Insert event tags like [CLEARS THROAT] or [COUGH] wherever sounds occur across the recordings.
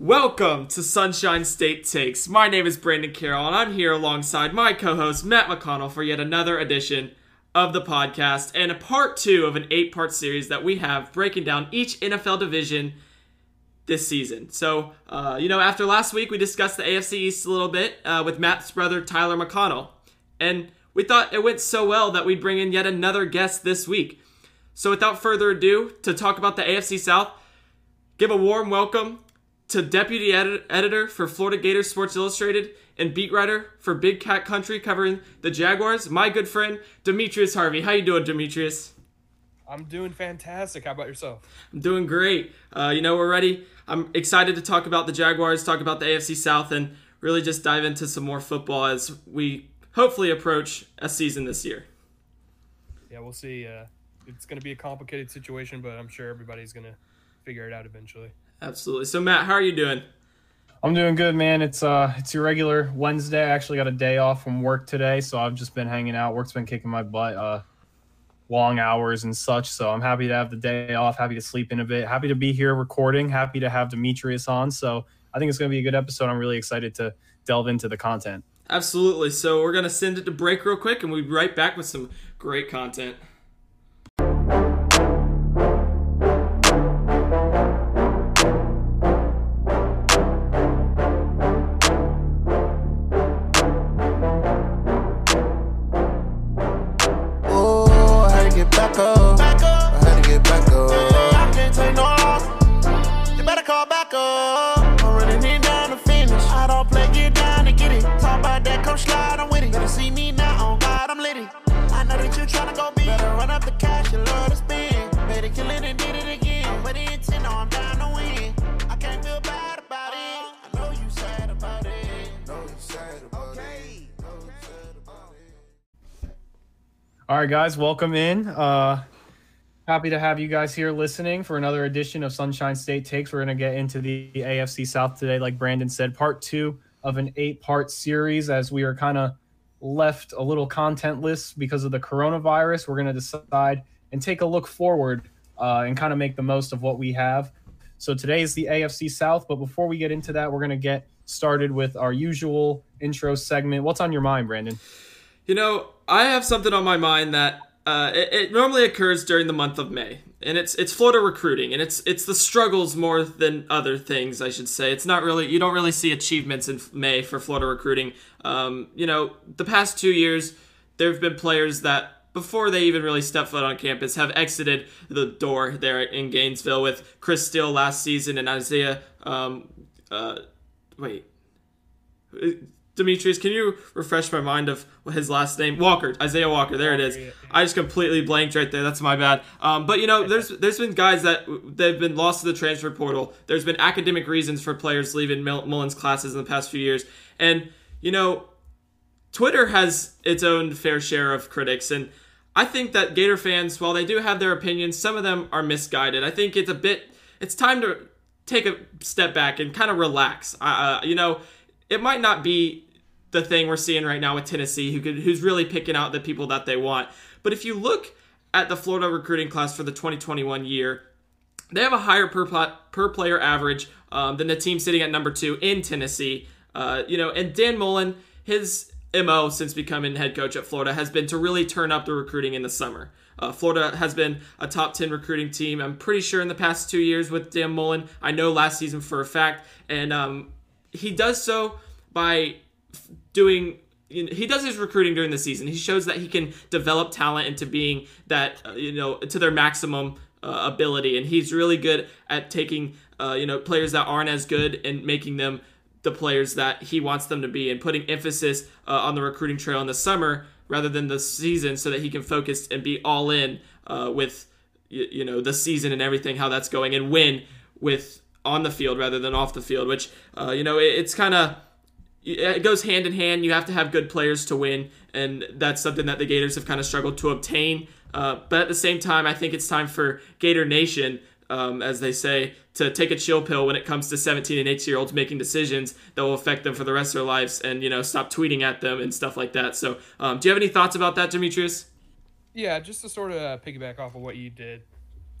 Welcome to Sunshine State Takes. My name is Brandon Carroll, and I'm here alongside my co host, Matt McConnell, for yet another edition of the podcast and a part two of an eight part series that we have breaking down each NFL division this season. So, uh, you know, after last week, we discussed the AFC East a little bit uh, with Matt's brother, Tyler McConnell. And we thought it went so well that we'd bring in yet another guest this week. So, without further ado, to talk about the AFC South, give a warm welcome to deputy edit- editor for Florida Gators Sports Illustrated and beat writer for Big Cat Country covering the Jaguars, my good friend Demetrius Harvey. How you doing, Demetrius? I'm doing fantastic. How about yourself? I'm doing great. Uh, you know, we're ready. I'm excited to talk about the Jaguars, talk about the AFC South, and really just dive into some more football as we hopefully approach a season this year. Yeah, we'll see. Uh, it's going to be a complicated situation, but I'm sure everybody's going to figure it out eventually. Absolutely. So, Matt, how are you doing? I'm doing good, man. It's uh, it's your regular Wednesday. I actually got a day off from work today, so I've just been hanging out. Work's been kicking my butt. Uh, long hours and such. So I'm happy to have the day off, happy to sleep in a bit, happy to be here recording, happy to have Demetrius on. So I think it's going to be a good episode. I'm really excited to delve into the content. Absolutely. So we're going to send it to break real quick and we'll be right back with some great content. All right, guys, welcome in. Uh, happy to have you guys here listening for another edition of Sunshine State Takes. We're going to get into the AFC South today, like Brandon said, part two of an eight part series as we are kind of left a little contentless because of the coronavirus. We're going to decide and take a look forward uh, and kind of make the most of what we have. So today is the AFC South, but before we get into that, we're going to get started with our usual intro segment. What's on your mind, Brandon? You know, I have something on my mind that uh, it, it, normally occurs during the month of May, and it's it's Florida recruiting, and it's it's the struggles more than other things. I should say it's not really you don't really see achievements in May for Florida recruiting. Um, you know, the past two years there have been players that before they even really step foot on campus have exited the door there in Gainesville with Chris Steele last season and Isaiah. Um, uh, wait. Demetrius, can you refresh my mind of his last name? Walker, Isaiah Walker. There it is. I just completely blanked right there. That's my bad. Um, but you know, there's [LAUGHS] there's been guys that they've been lost to the transfer portal. There's been academic reasons for players leaving Mullen's classes in the past few years, and you know, Twitter has its own fair share of critics, and I think that Gator fans, while they do have their opinions, some of them are misguided. I think it's a bit. It's time to take a step back and kind of relax. Uh, you know, it might not be the thing we're seeing right now with Tennessee, who could, who's really picking out the people that they want. But if you look at the Florida recruiting class for the 2021 year, they have a higher per per player average um, than the team sitting at number two in Tennessee. Uh, you know, and Dan Mullen, his mo since becoming head coach at Florida has been to really turn up the recruiting in the summer. Uh, Florida has been a top 10 recruiting team, I'm pretty sure, in the past two years with Dan Mullen. I know last season for a fact. And um, he does so by doing he does his recruiting during the season. He shows that he can develop talent into being that uh, you know to their maximum uh, ability, and he's really good at taking uh, you know players that aren't as good and making them the players that he wants them to be, and putting emphasis uh, on the recruiting trail in the summer rather than the season, so that he can focus and be all in uh, with you, you know the season and everything how that's going, and win with on the field rather than off the field, which uh, you know it, it's kind of it goes hand in hand. You have to have good players to win, and that's something that the Gators have kind of struggled to obtain. Uh, but at the same time, I think it's time for Gator Nation, um, as they say, to take a chill pill when it comes to 17 and 18 year olds making decisions that will affect them for the rest of their lives, and you know, stop tweeting at them and stuff like that. So, um, do you have any thoughts about that, Demetrius? Yeah, just to sort of piggyback off of what you did.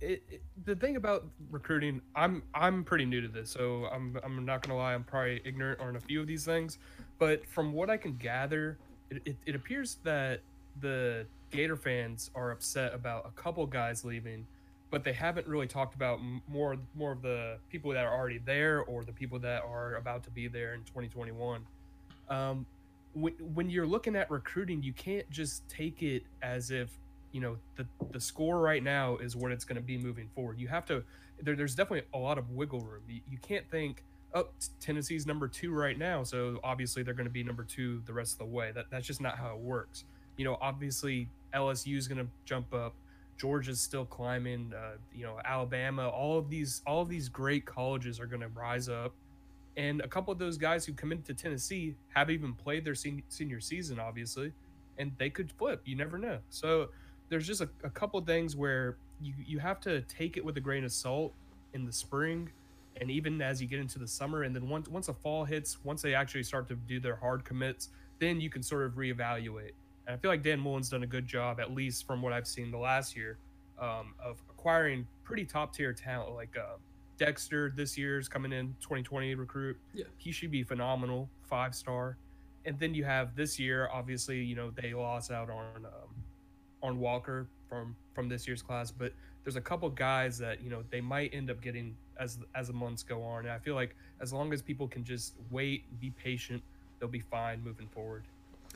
It, it, the thing about recruiting, I'm I'm pretty new to this, so I'm I'm not gonna lie, I'm probably ignorant on a few of these things, but from what I can gather, it, it, it appears that the Gator fans are upset about a couple guys leaving, but they haven't really talked about more more of the people that are already there or the people that are about to be there in 2021. Um, when, when you're looking at recruiting, you can't just take it as if you know the the score right now is what it's going to be moving forward. You have to there, there's definitely a lot of wiggle room. You, you can't think oh Tennessee's number two right now, so obviously they're going to be number two the rest of the way. That that's just not how it works. You know, obviously LSU is going to jump up. Georgia's still climbing. Uh, you know, Alabama. All of these all of these great colleges are going to rise up. And a couple of those guys who come into Tennessee have even played their senior season, obviously, and they could flip. You never know. So there's just a, a couple things where you you have to take it with a grain of salt in the spring and even as you get into the summer. And then once once the fall hits once they actually start to do their hard commits then you can sort of reevaluate. And i feel like dan mullen's done a good job at least from what i've seen the last year um, of acquiring pretty top tier talent. Like uh, dexter this year's coming in 2020 recruit. Yeah. He should be phenomenal five star. And then you have this year obviously you know they lost out on um, on Walker from from this year's class, but there's a couple guys that you know they might end up getting as as the months go on. And I feel like as long as people can just wait, be patient, they'll be fine moving forward.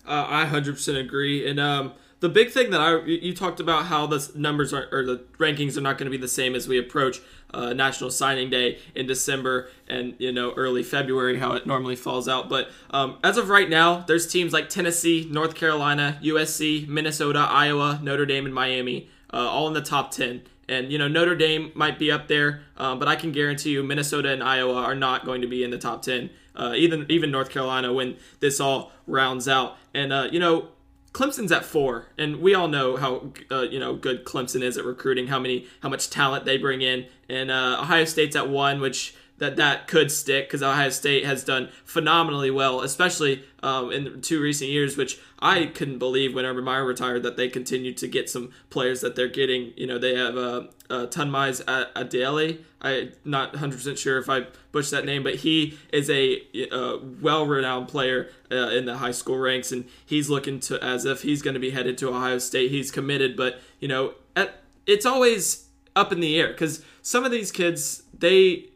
Uh, I 100% agree. And um, the big thing that I you talked about how the numbers are or the rankings are not going to be the same as we approach uh, National Signing Day in December and you know early February how it normally falls out. But um, as of right now, there's teams like Tennessee, North Carolina, USC, Minnesota, Iowa, Notre Dame, and Miami uh, all in the top 10. And you know Notre Dame might be up there, um, but I can guarantee you Minnesota and Iowa are not going to be in the top 10 uh, even even North Carolina when this all rounds out. And uh, you know, Clemson's at four, and we all know how uh, you know good Clemson is at recruiting, how many how much talent they bring in, and uh, Ohio State's at one, which that that could stick because Ohio State has done phenomenally well, especially um, in two recent years, which I couldn't believe when Urban Meyer retired that they continued to get some players that they're getting. You know, they have uh, uh, Tunmise Adele. I'm not 100% sure if I butchered that name, but he is a, a well-renowned player uh, in the high school ranks, and he's looking to as if he's going to be headed to Ohio State. He's committed, but you know, at, it's always up in the air because some of these kids they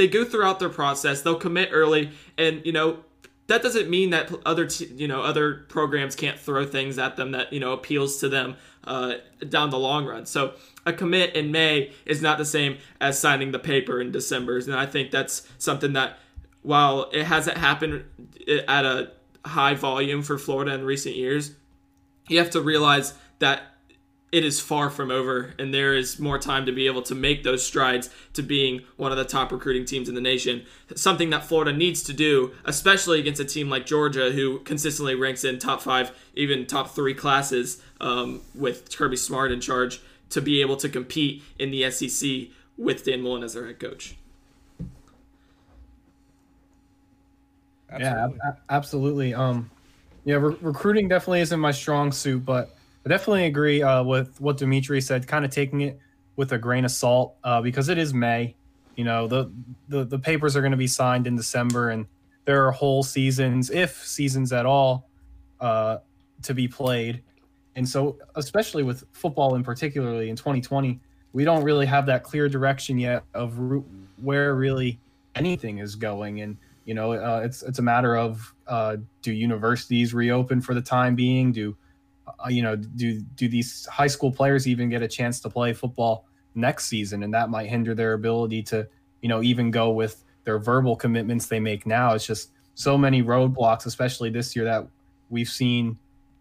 they go throughout their process. They'll commit early, and you know that doesn't mean that other t- you know other programs can't throw things at them that you know appeals to them uh, down the long run. So a commit in May is not the same as signing the paper in December, and I think that's something that while it hasn't happened at a high volume for Florida in recent years, you have to realize that it is far from over, and there is more time to be able to make those strides to being one of the top recruiting teams in the nation. Something that Florida needs to do, especially against a team like Georgia, who consistently ranks in top five, even top three classes um, with Kirby Smart in charge, to be able to compete in the SEC with Dan Mullen as their head coach. Absolutely. Yeah, absolutely. Um, yeah, re- recruiting definitely isn't my strong suit, but I definitely agree uh, with what Dimitri said. Kind of taking it with a grain of salt uh, because it is May. You know, the the, the papers are going to be signed in December, and there are whole seasons, if seasons at all, uh, to be played. And so, especially with football in particularly in 2020, we don't really have that clear direction yet of where really anything is going. And you know, uh, it's it's a matter of uh, do universities reopen for the time being? Do you know, do do these high school players even get a chance to play football next season? And that might hinder their ability to, you know, even go with their verbal commitments they make now. It's just so many roadblocks, especially this year that we've seen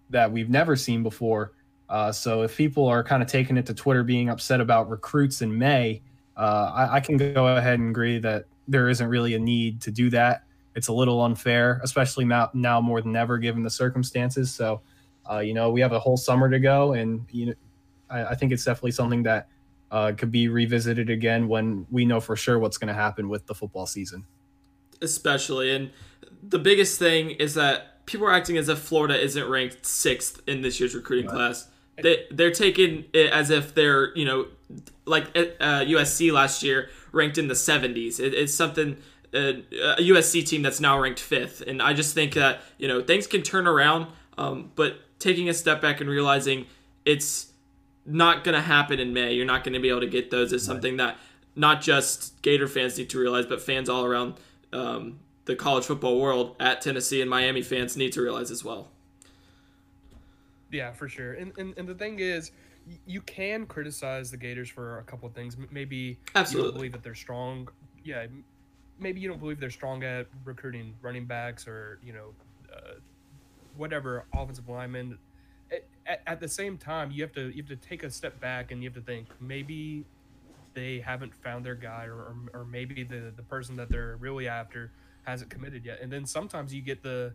that we've never seen before. Uh, so if people are kind of taking it to Twitter, being upset about recruits in May, uh, I, I, can go ahead and agree that there isn't really a need to do that. It's a little unfair, especially now, now more than ever, given the circumstances. So uh, you know, we have a whole summer to go, and you know, I, I think it's definitely something that uh, could be revisited again when we know for sure what's going to happen with the football season. Especially, and the biggest thing is that people are acting as if Florida isn't ranked sixth in this year's recruiting right. class. They they're taking it as if they're you know like uh, USC last year ranked in the 70s. It, it's something a, a USC team that's now ranked fifth, and I just think that you know things can turn around, um, but taking a step back and realizing it's not going to happen in May. You're not going to be able to get those is something that not just Gator fans need to realize, but fans all around um, the college football world at Tennessee and Miami fans need to realize as well. Yeah, for sure. And and, and the thing is, you can criticize the Gators for a couple of things. Maybe Absolutely. you don't believe that they're strong. Yeah, maybe you don't believe they're strong at recruiting running backs or you know uh, whatever offensive linemen. At, at, the same time, you have to you have to take a step back and you have to think maybe they haven't found their guy or, or, or maybe the the person that they're really after hasn't committed yet. And then sometimes you get the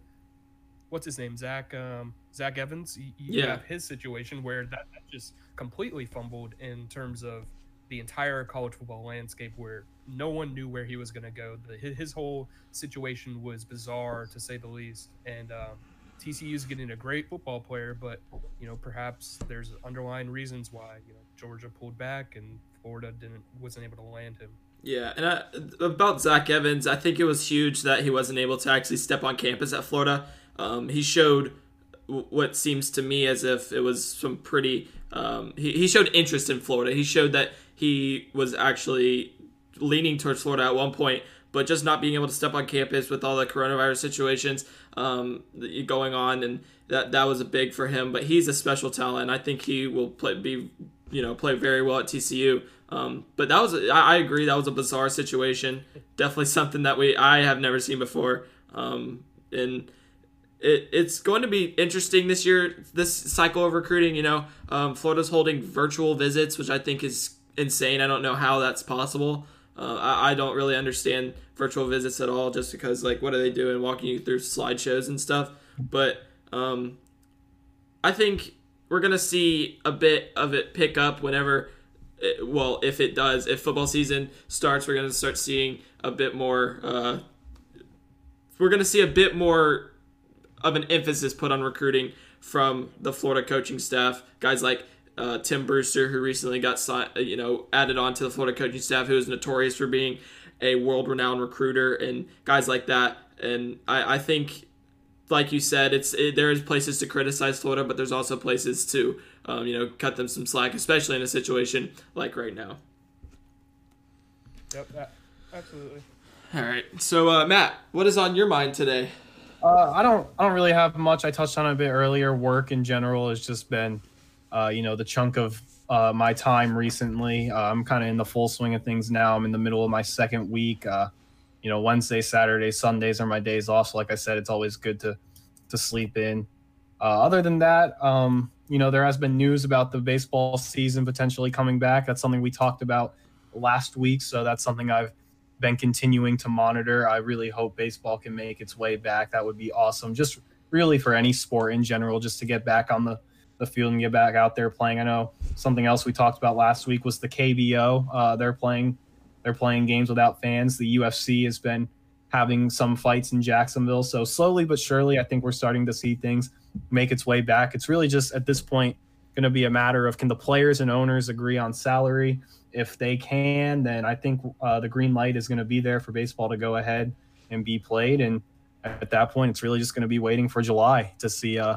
what's his name Zach um, Zach Evans. You, you Yeah. have his situation where that, that just completely fumbled in terms of the entire college football landscape where no one knew where he was going to go. The, his, his whole situation was bizarre to say the least. And um, TCU is getting a great football player, but you know perhaps there's underlying reasons why you know Georgia pulled back and Florida didn't wasn't able to land him. Yeah, and I, about Zach Evans, I think it was huge that he wasn't able to actually step on campus at Florida. Um, he showed what seems to me as if it was some pretty. Um, he, he showed interest in Florida. He showed that he was actually leaning towards Florida at one point, but just not being able to step on campus with all the coronavirus situations um, going on, and that that was a big for him. But he's a special talent. I think he will play be you know play very well at TCU. Um, but that was I I agree that was a bizarre situation. Definitely [LAUGHS] something that we I have never seen before. Um, and it, it's going to be interesting this year, this cycle of recruiting. You know, um, Florida's holding virtual visits, which I think is insane. I don't know how that's possible. Uh, I, I don't really understand virtual visits at all, just because like what are they doing, walking you through slideshows and stuff. But um, I think we're gonna see a bit of it pick up whenever. It, well, if it does, if football season starts, we're gonna start seeing a bit more. Uh, we're gonna see a bit more of an emphasis put on recruiting from the Florida coaching staff. Guys like uh, Tim Brewster, who recently got si- uh, you know added on to the Florida coaching staff, who is notorious for being a world-renowned recruiter, and guys like that. And I, I think, like you said, it's it, there is places to criticize Florida, but there's also places to um, you know cut them some slack, especially in a situation like right now. Yep, that, absolutely. All right, so uh, Matt, what is on your mind today? Uh, I don't. I don't really have much. I touched on it a bit earlier. Work in general has just been, uh, you know, the chunk of uh, my time recently. Uh, I'm kind of in the full swing of things now. I'm in the middle of my second week. Uh, you know, Wednesday, Saturday, Sundays are my days off. So, like I said, it's always good to to sleep in. Uh, other than that, um, you know, there has been news about the baseball season potentially coming back. That's something we talked about last week. So that's something I've been continuing to monitor. I really hope baseball can make its way back. That would be awesome. Just really for any sport in general, just to get back on the, the field and get back out there playing. I know something else we talked about last week was the KBO. Uh, they're playing they're playing games without fans. The UFC has been having some fights in Jacksonville. So slowly but surely, I think we're starting to see things make its way back. It's really just at this point going to be a matter of can the players and owners agree on salary? If they can, then I think uh, the green light is going to be there for baseball to go ahead and be played. And at that point, it's really just going to be waiting for July to see, uh,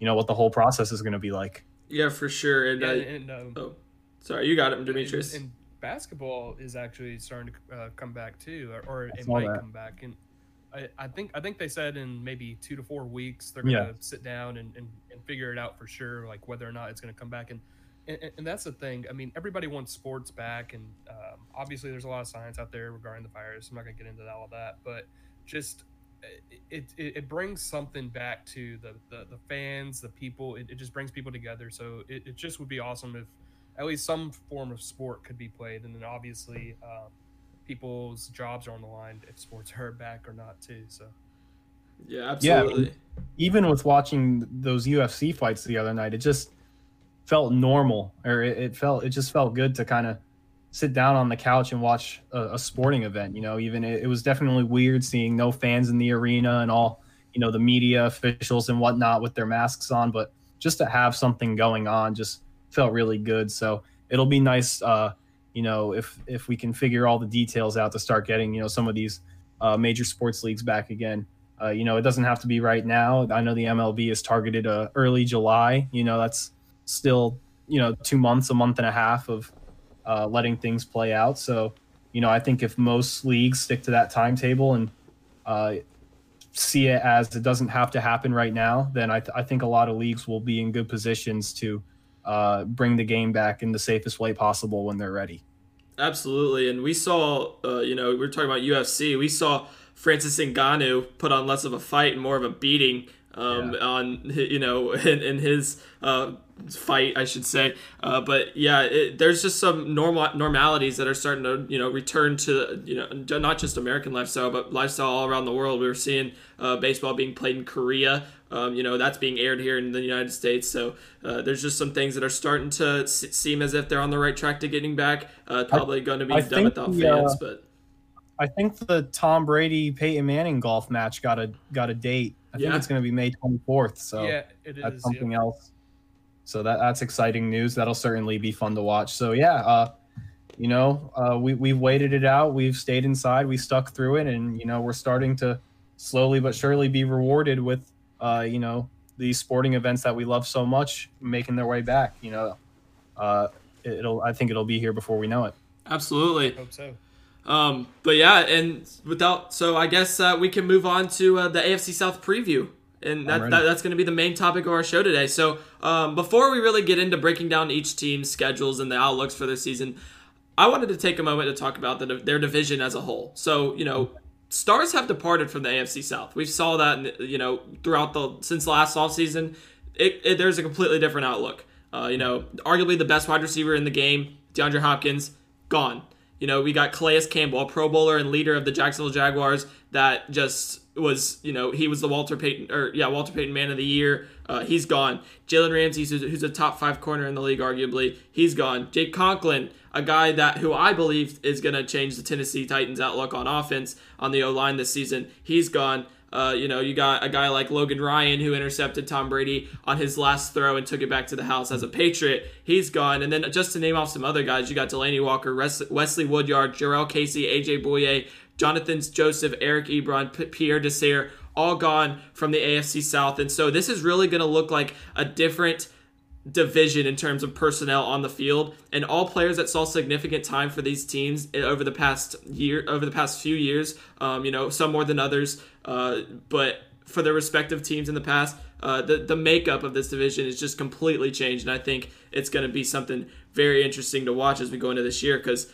you know, what the whole process is going to be like. Yeah, for sure. And, Yeah, uh, and, um, oh, sorry, you got it, Demetrius. And, and basketball is actually starting to uh, come back too, or, or it might that. come back. And I, I think I think they said in maybe two to four weeks they're gonna Yeah. sit down and, and, and figure it out for sure, like whether or not it's gonna come back. And and, and that's the thing. I mean, everybody wants sports back, and um, obviously there's a lot of science out there regarding the virus. I'm not gonna get into all of that, but just it, it, it brings something back to the, the, the fans, the people. It, it just brings people together. So it, it just would be awesome if at least some form of sport could be played. And then obviously, um, people's jobs are on the line if sports are back or not, too. So yeah, Yeah. absolutely. even with watching those UFC fights the other night, it just felt normal, or it, it felt it just felt good to kind of sit down on the couch and watch a, a sporting event. You know, even it, it was definitely weird seeing no fans in the arena and all you know the media officials and whatnot with their masks on, but just to have something going on just felt really good. So it'll be nice, uh, you know, if if we can figure all the details out to start getting you know some of these uh, major sports leagues back again. Uh, you know, it doesn't have to be right now. I know the MLB is targeted uh, early July. You know, that's still you know two months, a month and a half of uh, letting things play out. So, you know, I think if most leagues stick to that timetable and uh, see it as it doesn't have to happen right now, then I, th- I think a lot of leagues will be in good positions to uh, bring the game back in the safest way possible when they're ready. Absolutely, and we saw, uh, you know, we are talking about UFC. We saw Francis Ngannou put on less of a fight and more of a beating um, yeah. on, you know, [LAUGHS] in, in his uh, fight, I should say. Uh, but yeah, it, there's just some normal normalities that are starting to you know return to you know not just American lifestyle, but lifestyle all around the world. We are seeing uh, baseball being played in Korea. Um, you know that's being aired here in the United States. So uh, there's just some things that are starting to s- seem as if they're on the right track to getting back. Uh, probably going to be I done without the, fans, uh, but. I think the Tom Brady Peyton Manning golf match got a got a date. I think it's going to be May 24th. So yeah, that's something yeah. else. So that that's exciting news. That'll certainly be fun to watch. So yeah, uh, you know, uh, we we've waited it out. We've stayed inside. We stuck through it, and you know, we're starting to slowly but surely be rewarded with, uh, you know, these sporting events that we love so much making their way back. You know, uh, it'll. I think it'll be here before we know it. Absolutely. Hope so. Um, but yeah, and without so I guess uh, we can move on to uh, the AFC South preview and that, that that's going to be the main topic of our show today. So um, before we really get into breaking down each team's schedules and the outlooks for their season, I wanted to take a moment to talk about the, their division as a whole. So you know, stars have departed from the AFC South. We saw that you know throughout the since last offseason. It, it, there's a completely different outlook. Uh, you know, arguably the best wide receiver in the game, DeAndre Hopkins, gone. You know, we got Calais Campbell, a Pro Bowler and leader of the Jacksonville Jaguars, that just was, you know, he was the Walter Payton, or yeah, Walter Payton Man of the Year. Uh, he's gone. Jalen Ramsey, who's, who's, a top five corner in the league, arguably, he's gone. Jake Conklin, a guy that who I believe is going to change the Tennessee Titans' outlook on offense on the O line this season, he's gone. Uh, you know, you got a guy like Logan Ryan who intercepted Tom Brady on his last throw and took it back to the house as a Patriot. He's gone. And then just to name off some other guys, you got Delanie Walker, Wesley Woodyard, Jurrell Casey, AJ Bouye, Jonathan Joseph, Eric Ebron, P- Pierre Desir, all gone from the AFC South. And so this is really going to look like a different division in terms of personnel on the field and all players that saw significant time for these teams over the past year over the past few years um, you know some more than others uh, but for their respective teams in the past uh, the, the makeup of this division is just completely changed and i think it's going to be something very interesting to watch as we go into this year because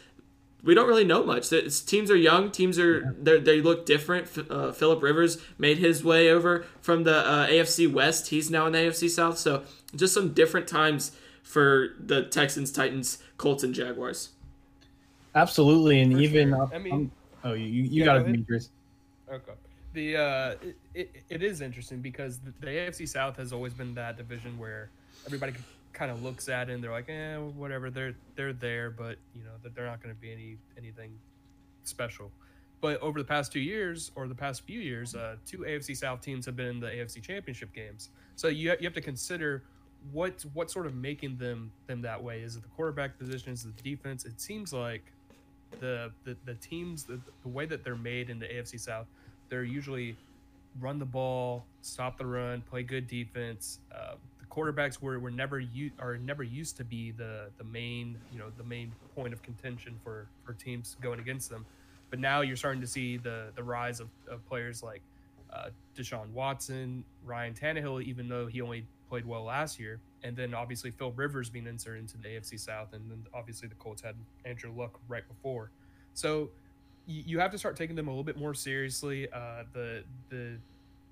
we don't really know much. It's, teams are young. Teams are they look different. Uh, Philip Rivers made his way over from the uh, AFC West. He's now in the AFC South. So just some different times for the Texans, Titans, Colts, and Jaguars. Absolutely, and for even sure. I mean, um, oh, you you yeah, got it, Demetrius. Okay. The uh, it, it, it is interesting because the, the AFC South has always been that division where everybody kind of looks at it and they're like, eh, whatever. They're they're there, but you know that they're not going to be any anything special. But over the past two years, or the past few years, uh, two AFC South teams have been in the AFC Championship games. So you you have to consider what what sort of making them them that way. Is it the quarterback position? Is it the defense? It seems like the the, the teams the, the way that they're made in the AFC South, they're usually run the ball, stop the run, play good defense. Uh, quarterbacks were, were never u- are never used to be the the main you know the main point of contention for for teams going against them. But now you're starting to see the the rise of, of players like uh, Deshaun Watson, Ryan Tannehill, even though he only played well last year, and then obviously Phil Rivers being inserted into the AFC South, and then obviously the Colts had Andrew Luck right before. So you, have to start taking them a little bit more seriously. Uh, the the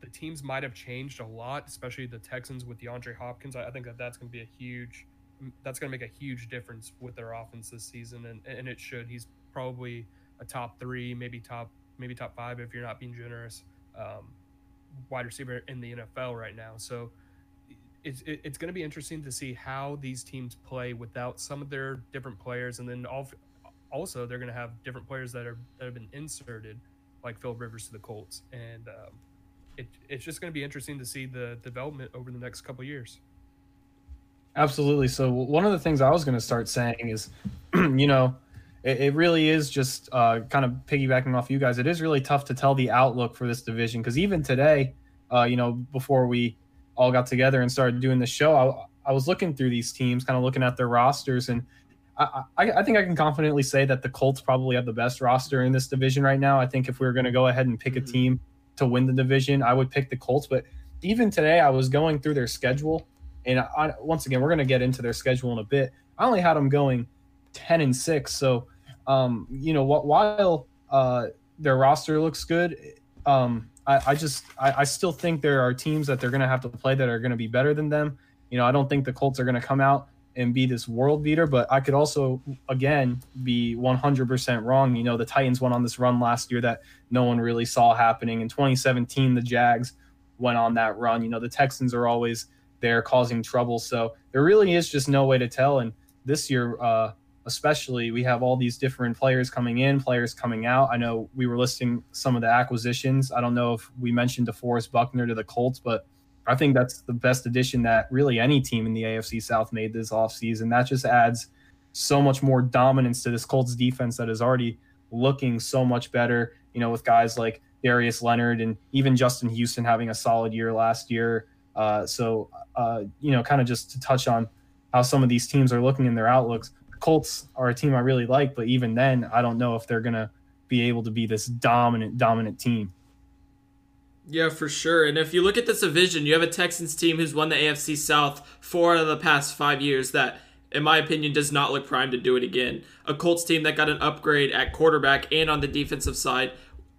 the teams might have changed a lot, especially the Texans with DeAndre Hopkins. I, I think that that's going to be a huge, that's going to make a huge difference with their offense this season, and and it should. He's probably a top three, maybe top maybe top five if you're not being generous, um, wide receiver in the NFL right now. So it's it's going to be interesting to see how these teams play without some of their different players, and then also they're going to have different players that are that have been inserted, like Phil Rivers to the Colts, and um, it, it's just going to be interesting to see the development over the next couple years. Absolutely. So one of the things I was going to start saying is, [CLEARS THROAT] you know, it, it really is just uh, kind of piggybacking off you guys. It is really tough to tell the outlook for this division because even today, uh, you know, before we all got together and started doing the show, I, I was looking through these teams, kind of looking at their rosters, and I, I, I, think I can confidently say that the Colts probably have the best roster in this division right now. I think if we were going to go ahead and pick mm-hmm. a team to win the division, I would pick the Colts. But even today, I was going through their schedule, and I, once again, we're going to get into their schedule in a bit. I only had them going ten and six, so um, you know, while uh, their roster looks good, um, I, I just I, I, still think there are teams that they're going to have to play that are going to be better than them. You know, I don't think the Colts are going to come out and be this world beater, but I could also again be 100% wrong. You know, the Titans went on this run last year that no one really saw happening. In 2017, the Jags went on that run. You know, the Texans are always there causing trouble, so there really is just no way to tell. And this year, uh, especially we have all these different players coming in, players coming out. I know we were listing some of the acquisitions. I don't know if we mentioned DeForest Buckner to the Colts, but I think that's the best addition that really any team in the AFC South made this offseason. That just adds so much more dominance to this Colts defense that is already looking so much better, you know, with guys like Darius Leonard and even Justin Houston having a solid year last year. Uh, so, uh, you know, kind of just to touch on how some of these teams are looking in their outlooks. Colts are a team I really like, but even then, I don't know if they're going to be able to be this dominant, dominant team. Yeah, for sure. And if you look at this division, you have a Texans team who's won the AFC South four out of the past five years that, in my opinion, does not look primed to do it again. A Colts team that got an upgrade at quarterback and on the defensive side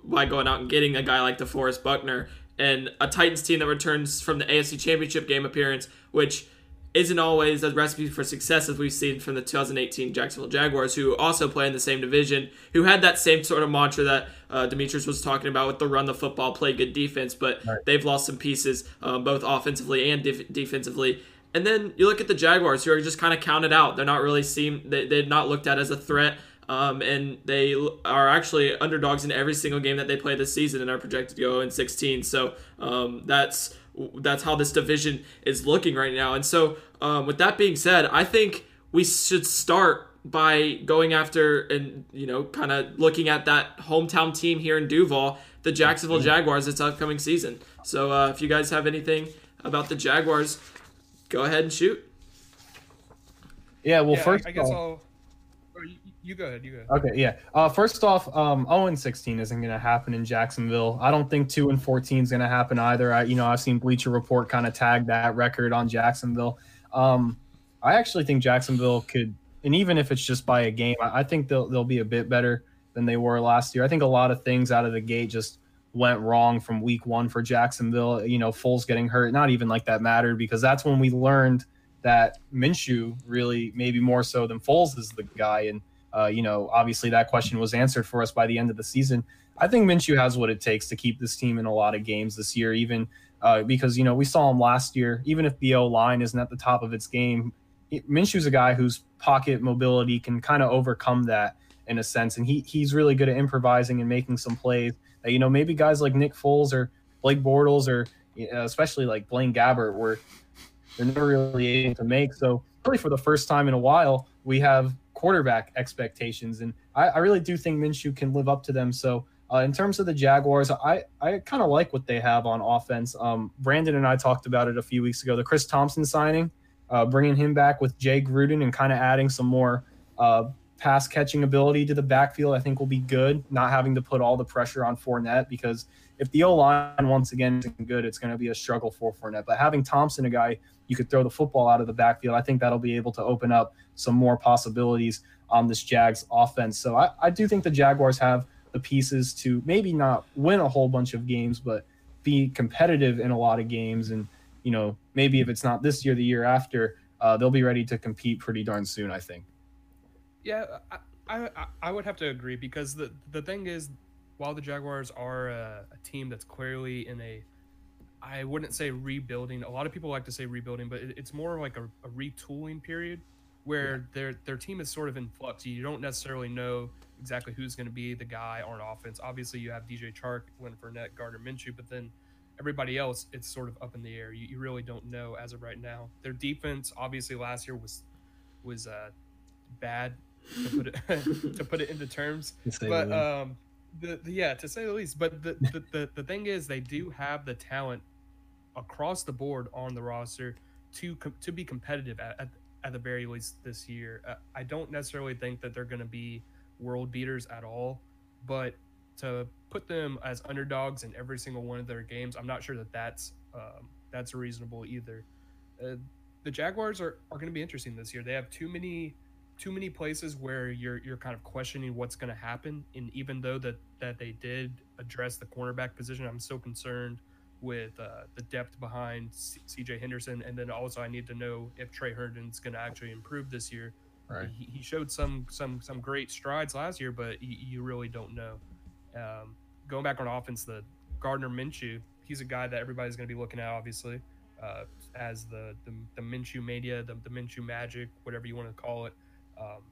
by going out and getting a guy like DeForest Buckner. And a Titans team that returns from the AFC Championship game appearance, which isn't always a recipe for success as we've seen from the 2018 Jacksonville Jaguars, who also play in the same division, who had that same sort of mantra that uh, Demetrius was talking about with the run the football, play good defense, but right. they've lost some pieces, um, both offensively and def- defensively. And then you look at the Jaguars, who are just kind of counted out. They're not really seen, they, they're not looked at as a threat. Um, and they are actually underdogs in every single game that they play this season and are projected to go in 16. So um, that's that's how this division is looking right now. And so, um, with that being said, I think we should start by going after and you know kind of looking at that hometown team here in Duval, the Jacksonville Jaguars, this upcoming season. So, uh, if you guys have anything about the Jaguars, go ahead and shoot. Yeah, well, yeah, first I, I guess I'll you go ahead. You go. Ahead. Okay, yeah. Uh, first off, um, 0 and 16 isn't going to happen in Jacksonville. I don't think 2 and 14 is going to happen either. I, you know, I've seen Bleacher Report kind of tag that record on Jacksonville. Um, I actually think Jacksonville could, and even if it's just by a game, I, I think they'll they'll be a bit better than they were last year. I think a lot of things out of the gate just went wrong from week one for Jacksonville. You know, Foles getting hurt, not even like that mattered because that's when we learned that Minshew really, maybe more so than Foles, is the guy. And uh, you know, obviously that question was answered for us by the end of the season. I think Minshew has what it takes to keep this team in a lot of games this year, even uh, because, you know, we saw him last year. Even if the O line isn't at the top of its game, Minshew's a guy whose pocket mobility can kind of overcome that in a sense. And he he's really good at improvising and making some plays that, you know, maybe guys like Nick Foles or Blake Bortles or especially like Blaine Gabbert were they're never really able to make. So really for the first time in a while, we have quarterback expectations, and I, I really do think Minshew can live up to them. So. Uh, in terms of the Jaguars, I, I kind of like what they have on offense. Um, Brandon and I talked about it a few weeks ago. The Chris Thompson signing, uh, bringing him back with Jay Gruden and kind of adding some more uh, pass catching ability to the backfield, I think will be good. Not having to put all the pressure on Fournette because if the O line once again isn't good, it's going to be a struggle for Fournette. But having Thompson, a guy you could throw the football out of the backfield. I think that'll be able to open up some more possibilities on this Jags offense. So I, I do think the Jaguars have the pieces to maybe not win a whole bunch of games, but be competitive in a lot of games. And, you know, maybe if it's not this year, the year after, uh, they'll be ready to compete pretty darn soon, I think. Yeah, I, I, I would have to agree because the, the thing is, while the Jaguars are a, a team that's clearly in a I wouldn't say rebuilding. A lot of people like to say rebuilding, but it's more like a, a retooling period where yeah. their their team is sort of in flux. You don't necessarily know exactly who's going to be the guy on offense. Obviously, you have DJ Chark, Leonard Fournette, Gardner Minshew, but then everybody else, it's sort of up in the air. You, you really don't know as of right now. Their defense, obviously, last year was was uh, bad to put it [LAUGHS] to put it into terms. But um, the, the, yeah, to say the least. But the, the, the the thing is, they do have the talent across the board on the roster to to be competitive at, at, at the very least this year. Uh, I don't necessarily think that they're going to be world beaters at all, but to put them as underdogs in every single one of their games, I'm not sure that that's um, that's reasonable either. Uh, the Jaguars are, are going to be interesting this year. They have too many too many places where you're you're kind of questioning what's going to happen. And even though that that they did address the cornerback position, I'm still concerned with uh, the depth behind C.J. Henderson, and then also I need to know if Tre Herndon's going to actually improve this year. Right. He, he, showed some some some great strides last year, but you, you really don't know. Um, going back on offense, the Gardner Minshew, he's a guy that everybody's going to be looking at, obviously, uh, as the, the the Minshew mania, the, the Minshew magic, whatever you want to call it. Um,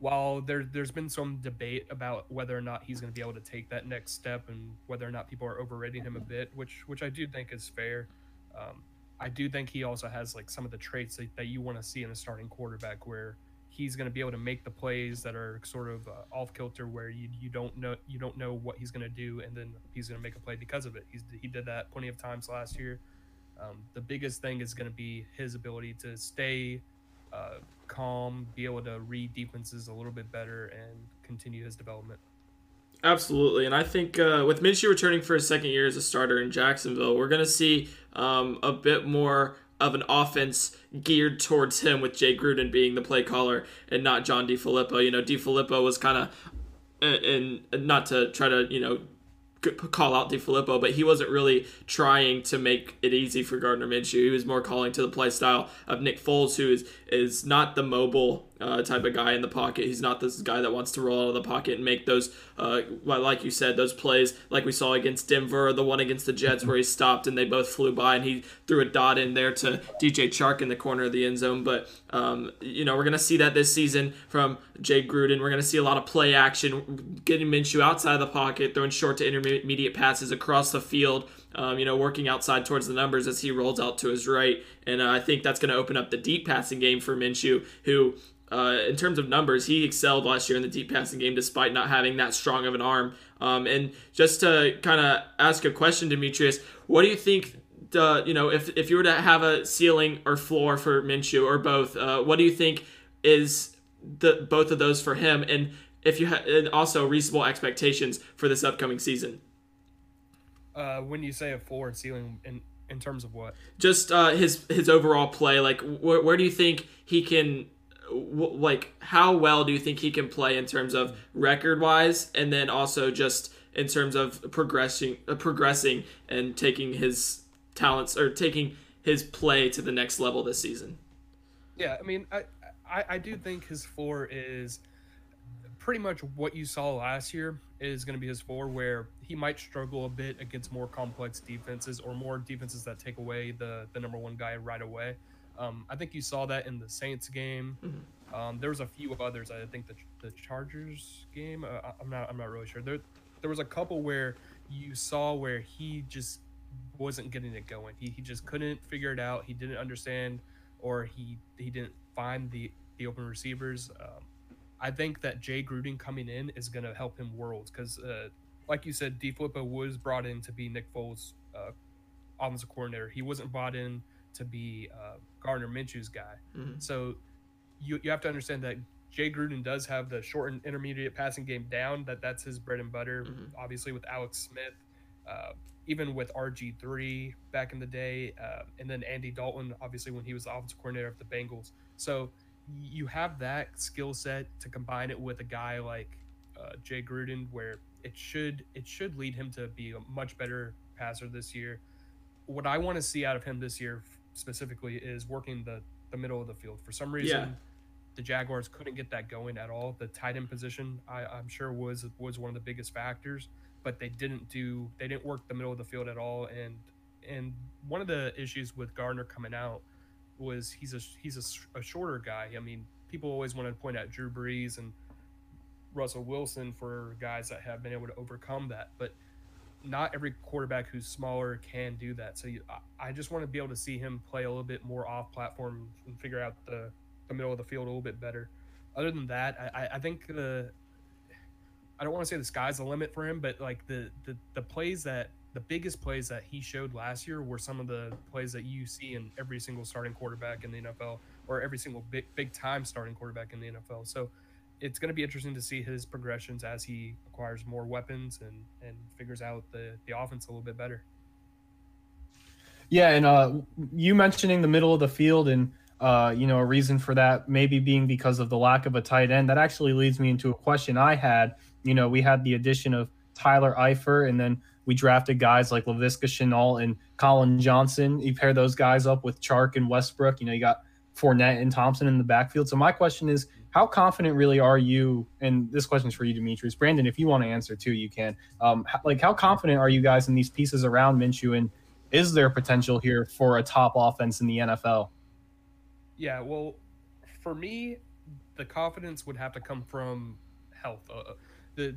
while there there's been some debate about whether or not he's going to be able to take that next step and whether or not people are overrating him a bit, which which I do think is fair. Um, I do think he also has like some of the traits that, that you want to see in a starting quarterback, where he's going to be able to make the plays that are sort of uh, off kilter, where you you don't know you don't know what he's going to do, and then he's going to make a play because of it. He's he did that plenty of times last year. Um, the biggest thing is going to be his ability to stay uh, calm, be able to read defenses a little bit better, and continue his development. Absolutely, and I think uh, with Minshew returning for his second year as a starter in Jacksonville, we're going to see um, a bit more of an offense geared towards him, with Jay Gruden being the play caller and not John DeFilippo. You know, DeFilippo was kind of, and not to try to you know call out DeFilippo, but he wasn't really trying to make it easy for Gardner Minshew. He was more calling to the play style of Nick Foles, who is is not the mobile uh, type of guy in the pocket. He's not this guy that wants to roll out of the pocket and make those, uh, like you said, those plays like we saw against Denver, the one against the Jets where he stopped and they both flew by and he threw a dot in there to DJ Chark in the corner of the end zone. But um, you know we're gonna see that this season from Jay Gruden. We're gonna see a lot of play action, getting Minshew outside of the pocket, throwing short to intermediate passes across the field um, you know, working outside towards the numbers as he rolls out to his right. And uh, I think that's going to open up the deep passing game for Minshew, who, uh, in terms of numbers, he excelled last year in the deep passing game despite not having that strong of an arm. Um, and just to kind of ask a question, Demetrius, what do you think? The, you know, if, if you were to have a ceiling or floor for Minshew or both, uh, what do you think is the both of those for him? And if you ha- and also reasonable expectations for this upcoming season. Uh, when you say a floor and ceiling, in in terms of what? Just uh, his his overall play. Like, wh- where do you think he can? Like, how well do you think he can play in terms of record wise, and then also just in terms of progressing, uh, progressing, and taking his talents or taking his play to the next level this season? Yeah, I mean, I, I, I do think his floor is pretty much what you saw last year is going to be his floor, where he might struggle a bit against more complex defenses or more defenses that take away the the number one guy right away. Um, I think you saw that in the Saints game. Mm-hmm. Um, there was a few others. I think the the Chargers game. Uh, I'm not. I'm not really sure. There there was a couple where you saw where he just wasn't getting it going. He he just couldn't figure it out. He didn't understand, or he he didn't find the the open receivers. Um, I think that Jay Gruden coming in is going to help him worlds because, uh, like you said, DeFilippo was brought in to be Nick Foles' uh, offensive coordinator. He wasn't brought in to be uh, Gardner Minshew's guy. Mm-hmm. So you you have to understand that Jay Gruden does have the short and intermediate passing game down. That that's his bread and butter. Mm-hmm. Obviously, with Alex Smith, uh, even with RG three back in the day, uh, and then Andy Dalton, obviously when he was the offensive coordinator of the Bengals. So you have that skill set to combine it with a guy like uh, Jay Gruden, where it should it should lead him to be a much better passer this year. What I want to see out of him this year specifically is working the the middle of the field. For some reason, yeah. the Jaguars couldn't get that going at all. The tight end position, I, I'm sure, was was one of the biggest factors, but they didn't do they didn't work the middle of the field at all. And and one of the issues with Gardner coming out was he's a he's a, a shorter guy. I mean, people always want to point out Drew Brees and Russell Wilson for guys that have been able to overcome that, but not every quarterback who's smaller can do that. So you, I just want to be able to see him play a little bit more off platform and figure out the, the middle of the field a little bit better. Other than that, I, I think the I don't want to say the sky's the limit for him, but like the, the the plays that the biggest plays that he showed last year were some of the plays that you see in every single starting quarterback in the NFL or every single big big time starting quarterback in the NFL. So it's going to be interesting to see his progressions as he acquires more weapons and and figures out the the offense a little bit better. Yeah, and uh, you mentioning the middle of the field and uh, you know a reason for that maybe being because of the lack of a tight end. That actually leads me into a question I had. You know, we had the addition of Tyler Eifert, and then we drafted guys like Laviska Shenault and Collin Johnson. You pair those guys up with Chark and Westbrook. You know, you got Fournette and Thompson in the backfield. So my question is, how confident really are you? And this question is for you, Demetrius. Brandon, if you want to answer too, you can. Um, like, how confident are you guys in these pieces around Minshew? And is there potential here for a top offense in the NFL? Yeah, well, for me, the confidence would have to come from health. Uh, the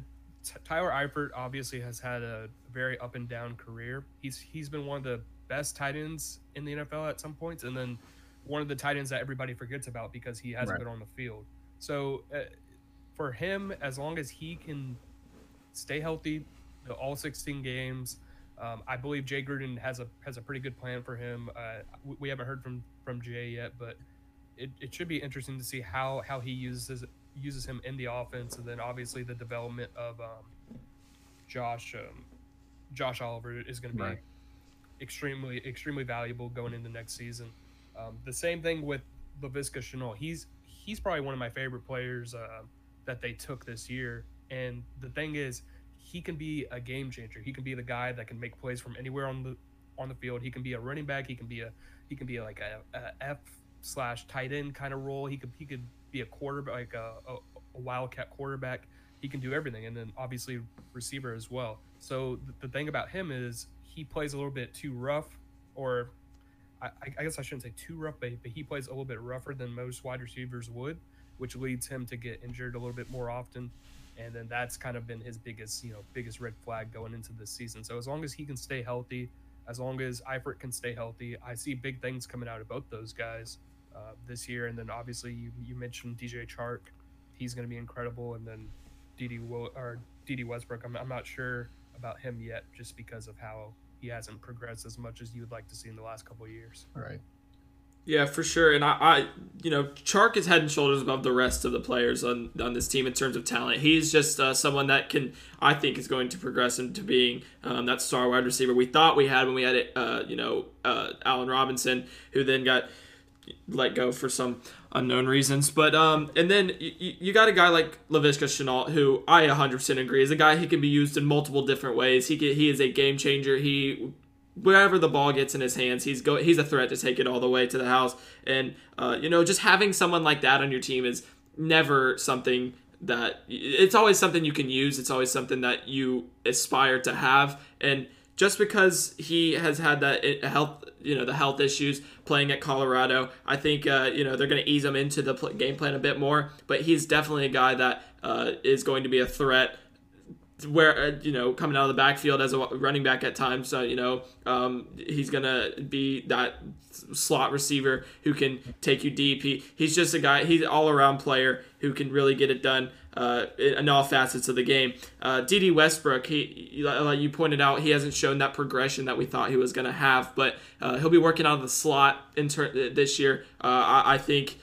Tyler Eifert obviously has had a very up and down career. He's he's been one of the best tight ends in the NFL at some points, and then one of the tight ends that everybody forgets about because he hasn't right. been on the field. So uh, for him, as long as he can stay healthy, the all 16 games, um, I believe Jay Gruden has a has a pretty good plan for him. Uh, we, we, haven't heard from from Jay yet, but it, it should be interesting to see how how he uses uses him in the offense, and then obviously the development of um, Josh um, Josh Oliver is going to be right. extremely extremely valuable going into next season. Um, the same thing with Laviska Shenault. He's he's probably one of my favorite players uh, that they took this year. And the thing is, he can be a game changer. He can be the guy that can make plays from anywhere on the on the field. He can be a running back. He can be a he can be like a, a F slash tight end kind of role. He could he could be a quarterback, like a, a, a wildcat quarterback. He can do everything, and then obviously receiver as well. So the, the thing about him is he plays a little bit too rough, or I, I guess I shouldn't say too rough, but, but he plays a little bit rougher than most wide receivers would, which leads him to get injured a little bit more often. And then that's kind of been his biggest, you know, biggest red flag going into this season. So as long as he can stay healthy, as long as Eifert can stay healthy, I see big things coming out of both those guys uh, this year. And then obviously you, you mentioned DJ Chark, he's going to be incredible. And then Dede or Dede Westbrook, I'm, I'm not sure about him yet, just because of how he hasn't progressed as much as you would like to see in the last couple of years. Right. Yeah, for sure. And I, I, you know, Chark is head and shoulders above the rest of the players on on this team in terms of talent. He's just uh, someone that can, I think, is going to progress into being um, that star wide receiver we thought we had when we had it. Uh, you know, uh, Allen Robinson, who then got let go for some unknown reasons. But um, and then you, you got a guy like Laviska Shenault, who I 100% agree is a guy who can be used in multiple different ways. He can, he is a game changer. He wherever the ball gets in his hands, he's go he's a threat to take it all the way to the house. And uh, you know, just having someone like that on your team is never something that it's always something you can use. It's always something that you aspire to have and just because he has had that eh, health, you know, the health issues playing at Colorado, I think uh, you know they're going to ease him into the game plan a bit more. But he's definitely a guy that uh, is going to be a threat where uh, you know coming out of the backfield as a running back at times. So you know um, he's gonna be that slot receiver who can take you deep. He, he's just a guy. He's all around player who can really get it done uh, in all facets of the game. Uh, Dede Westbrook, he like you pointed out, he hasn't shown that progression that we thought he was gonna have, but uh, he'll be working out of the slot in ter- this year. Uh, I, I think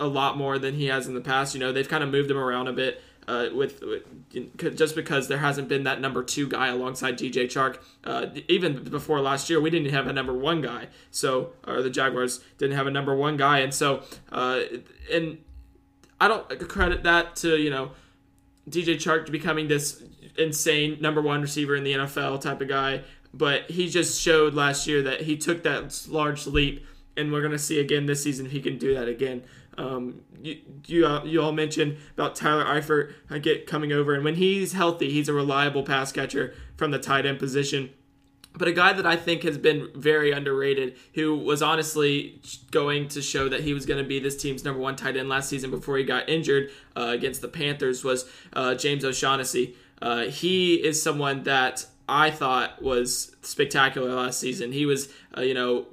a lot more than he has in the past. You know, they've kind of moved him around a bit uh, with, with, just because there hasn't been that number two guy alongside DJ Chark. Uh, even before last year, we didn't have a number one guy. So, or the Jaguars didn't have a number one guy, and so, uh, and I don't credit that to you know DJ Chark becoming this insane number one receiver in the NFL type of guy, but he just showed last year that he took that large leap, and we're gonna see again this season if he can do that again. Um, you you, uh, you all mentioned about Tyler Eifert uh, get coming over, and when he's healthy, he's a reliable pass catcher from the tight end position. But a guy that I think has been very underrated, who was honestly going to show that he was going to be this team's number one tight end last season before he got injured uh, against the Panthers, was uh, James O'Shaughnessy. Uh, he is someone that I thought was spectacular last season. He was, uh, you know,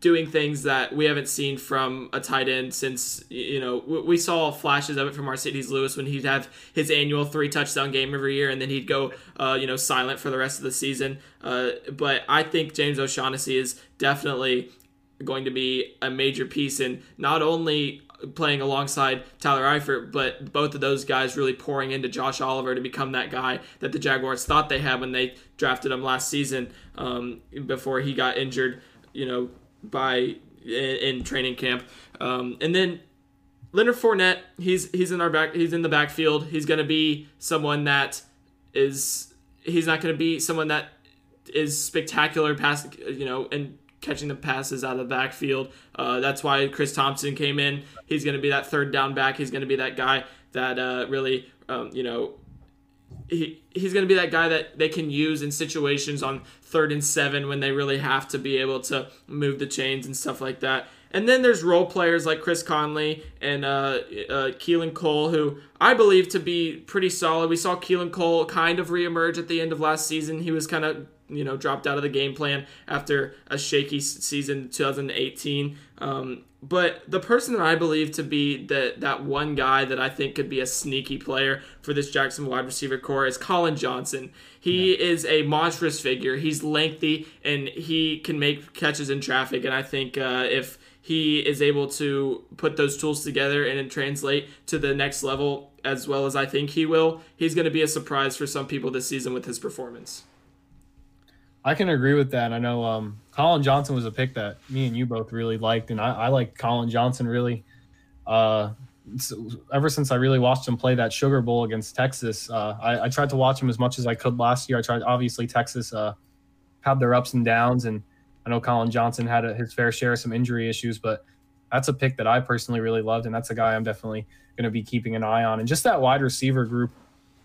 doing things that we haven't seen from a tight end since you know we saw flashes of it from Marcedes Lewis when he'd have his annual three touchdown game every year and then he'd go uh, you know silent for the rest of the season. Uh, but I think James O'Shaughnessy is definitely going to be a major piece in not only playing alongside Tyler Eifert, but both of those guys really pouring into Josh Oliver to become that guy that the Jaguars thought they had when they drafted him last season um, before he got injured. You know, by in, in training camp. Um, and then Leonard Fournette, he's he's in our back, he's in the backfield. He's going to be someone that is he's not going to be someone that is spectacular pass, you know, and catching the passes out of the backfield. Uh, that's why Chris Thompson came in. He's going to be that third down back. He's going to be that guy that uh, really, um, you know, he, he's going to be that guy that they can use in situations on third and seven when they really have to be able to move the chains and stuff like that. And then there's role players like Chris Conley and uh, uh, Keelan Cole, who I believe to be pretty solid. We saw Keelan Cole kind of reemerge at the end of last season. He was kind of you know dropped out of the game plan after a shaky season 2018 um, but the person that i believe to be that that one guy that i think could be a sneaky player for this jackson wide receiver corps is collin johnson he yeah. is a monstrous figure he's lengthy and he can make catches in traffic and i think uh, if he is able to put those tools together and translate to the next level as well as I think he will, he's going to be a surprise for some people this season with his performance. I can agree with that. I know um, Collin Johnson was a pick that me and you both really liked, and I, I like Collin Johnson really. Uh, ever since I really watched him play that Sugar Bowl against Texas, uh, I, I, tried to watch him as much as I could last year. I tried, obviously, Texas uh, had their ups and downs, and I know Collin Johnson had a, his fair share of some injury issues, but that's a pick that I personally really loved, and that's a guy I'm definitely going to be keeping an eye on. And just that wide receiver group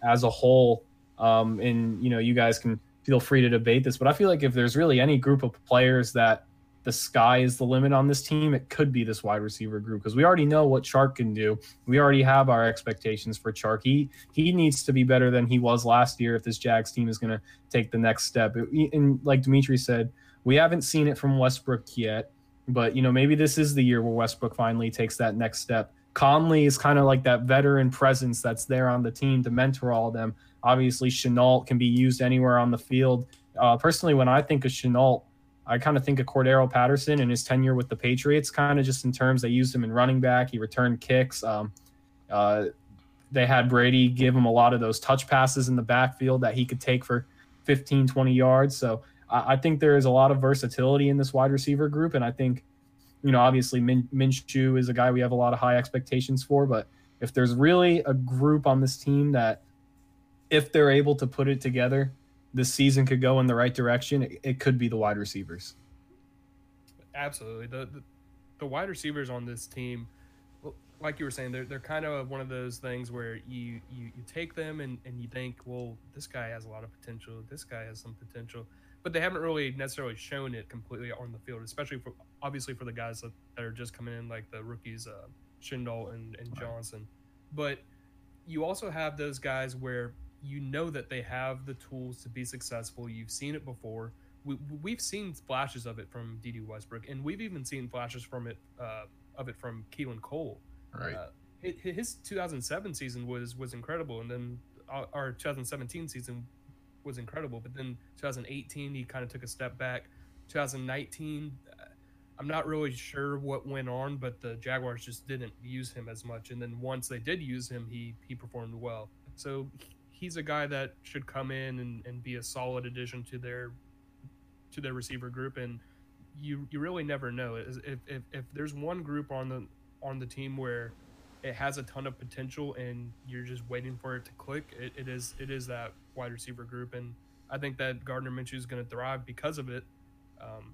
as a whole, um, and you know, you guys can feel free to debate this, but I feel like if there's really any group of players that the sky is the limit on this team, it could be this wide receiver group because we already know what Chark can do. We already have our expectations for Chark. He he needs to be better than he was last year if this Jags team is going to take the next step. And like Dimitri said, we haven't seen it from Westbrook yet, but you know maybe this is the year where Westbrook finally takes that next step. Conley is kind of like that veteran presence that's there on the team to mentor all of them. Obviously, Shenault can be used anywhere on the field. Uh, personally, when I think of Shenault, I kind of think of Cordero Patterson and his tenure with the Patriots, kind of just in terms they used him in running back. He returned kicks. Um, uh, they had Brady give him a lot of those touch passes in the backfield that he could take for 15, 20 yards. So I, I think there is a lot of versatility in this wide receiver group. And I think, you know, obviously Min, Minshew is a guy we have a lot of high expectations for. But if there's really a group on this team that if they're able to put it together, this season could go in the right direction. It, it could be the wide receivers. Absolutely, the, the, the wide receivers on this team, like you were saying, they're they're kind of one of those things where you you, you take them and, and you think, well, this guy has a lot of potential. This guy has some potential, but they haven't really necessarily shown it completely on the field, especially for obviously for the guys that, that are just coming in, like the rookies, uh, and, and Johnson. But you also have those guys where you know that they have the tools to be successful. You've seen it before. We, we've seen flashes of it from Dede Westbrook, and we've even seen flashes from it uh, of it from Keelan Cole. Right. Uh, his 2007 season was was incredible, and then uh, our 2017 season was incredible. But then 2018, he kind of took a step back. 2019, uh, I'm not really sure what went on, but the Jaguars just didn't use him as much. And then once they did use him, he he performed well. So he's a guy that should come in and, and be a solid addition to their to their receiver group. And you you really never know. If, if if there's one group on the on the team where it has a ton of potential and you're just waiting for it to click it, it is it is that wide receiver group. And I think that Gardner Minshew is going to thrive because of it um,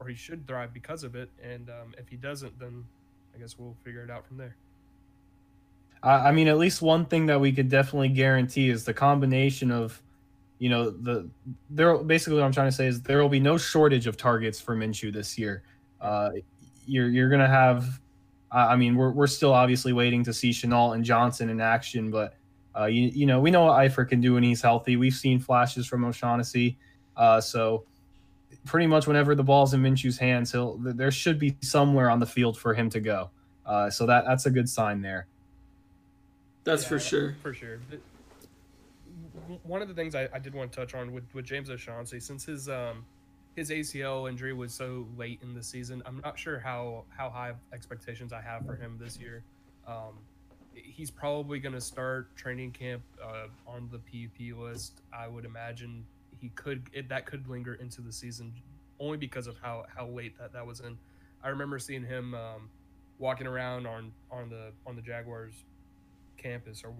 or he should thrive because of it. And um, if he doesn't then I guess we'll figure it out from there I mean, at least one thing that we could definitely guarantee is the combination of, you know, the there. Basically, what I'm trying to say is there will be no shortage of targets for Minshew this year. Uh, you're you're gonna have. I mean, we're we're still obviously waiting to see Shenault and Johnson in action, but Uh, you, you know, we know what Eifert can do when he's healthy. We've seen flashes from O'Shaughnessy. Uh, so pretty much whenever the ball's in Minshew's hands, he'll there should be somewhere on the field for him to go. Uh, so that that's a good sign there. That's yeah, for sure. For sure. one of the things I, I, did want to touch on with, with James O'Shaughnessy, since his um, his ACL injury was so late in the season, I'm not sure how how high expectations I have for him this year. Um, he's probably going to start training camp uh, on the PUP list. I would imagine he could it, that could linger into the season only because of how how late that that was in. I remember seeing him um, walking around on on the on the Jaguars campus or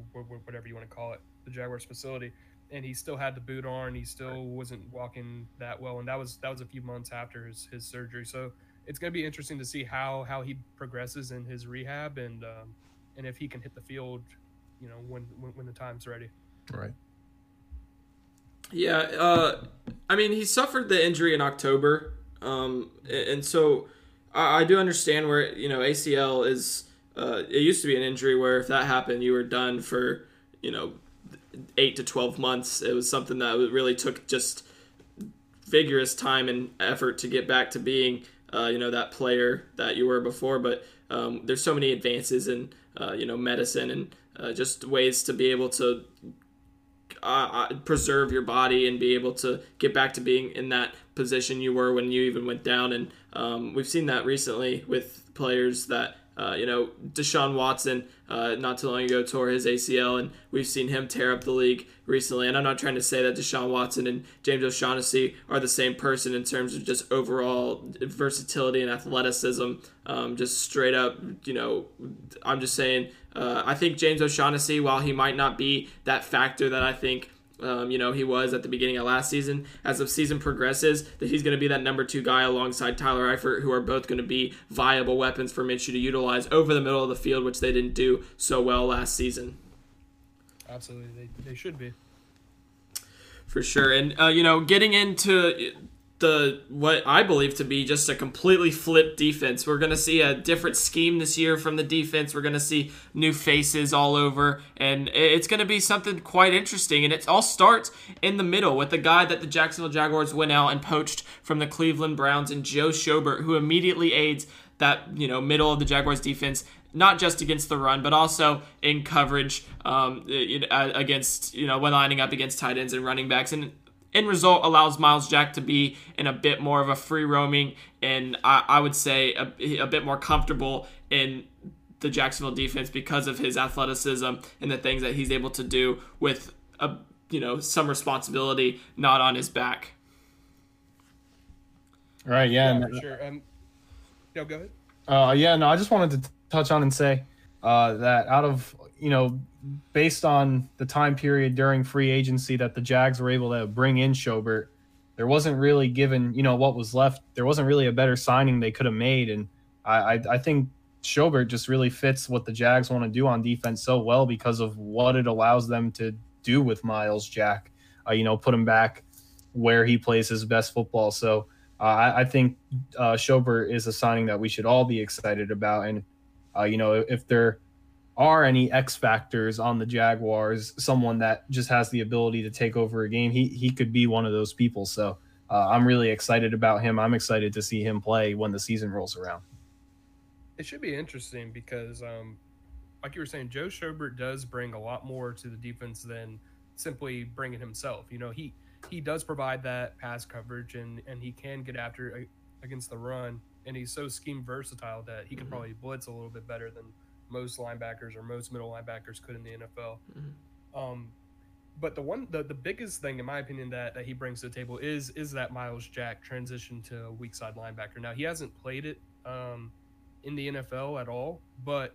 whatever you want to call it, the Jaguars facility, and he still had the boot on. He still wasn't walking that well, and that was that was a few months after his, his surgery. So it's going to be interesting to see how how he progresses in his rehab and um, and if he can hit the field, you know, when when, when the time's ready. Right. Yeah, uh, I mean, he suffered the injury in October, um, and so I, I, do understand where you know ACL is. Uh, it used to be an injury where if that happened, you were done for you know eight to twelve months. It was something that really took just vigorous time and effort to get back to being uh, you know that player that you were before. But um, there's so many advances in uh, you know medicine and uh, just ways to be able to uh, uh, preserve your body and be able to get back to being in that position you were when you even went down. And um, we've seen that recently with players that uh, you know, Deshaun Watson, uh, not too long ago, tore his ACL, and we've seen him tear up the league recently. And I'm not trying to say that Deshaun Watson and James O'Shaughnessy are the same person in terms of just overall versatility and athleticism. Um, just straight up, you know, I'm just saying, uh, I think James O'Shaughnessy, while he might not be that factor that I think um, you know, he was at the beginning of last season. As the season progresses, that he's going to be that number two guy alongside Tyler Eifert, who are both going to be viable weapons for Minshew to utilize over the middle of the field, which they didn't do so well last season. Absolutely, they, they should be. For sure. And, uh, you know, getting into the what I believe to be just a completely flipped defense. We're going to see a different scheme this year from the defense. We're going to see new faces all over, and it's going to be something quite interesting. And it all starts in the middle with the guy that the Jacksonville Jaguars went out and poached from the Cleveland Browns and Joe Schobert, who immediately aids that you know middle of the Jaguars defense not just against the run, but also in coverage um, against, you know, when lining up against tight ends and running backs. And end result allows Myles Jack to be in a bit more of a free roaming and I, I would say a, a, bit more comfortable in the Jacksonville defense because of his athleticism and the things that he's able to do with a you know some responsibility not on his back. Right. Yeah. yeah for sure. Um, no, go ahead. Uh, yeah. No, I just wanted to touch on and say uh, that out of you know based on the time period during free agency that the Jags were able to bring in Schobert, there wasn't really given, you know, what was left. There wasn't really a better signing they could have made. And I, I, I think Schobert just really fits what the Jags want to do on defense so well because of what it allows them to do with Myles Jack. Uh, you know, put him back where he plays his best football. So uh, I, I, think uh, Schobert is a signing that we should all be excited about. And, uh, you know, if they're are any X factors on the Jaguars, someone that just has the ability to take over a game, he he could be one of those people. So uh, I'm really excited about him. I'm excited to see him play when the season rolls around. It should be interesting because, um, like you were saying, Joe Schobert does bring a lot more to the defense than simply bringing himself. You know, he he does provide that pass coverage and and he can get after against the run, and he's so scheme versatile that he can mm-hmm. probably blitz a little bit better than most linebackers or most middle linebackers could in the NFL. Mm-hmm. Um, but the one, the, the biggest thing, in my opinion, that, that he brings to the table is is that Myles Jack transition to weak side linebacker. Now he hasn't played it um, in the NFL at all, but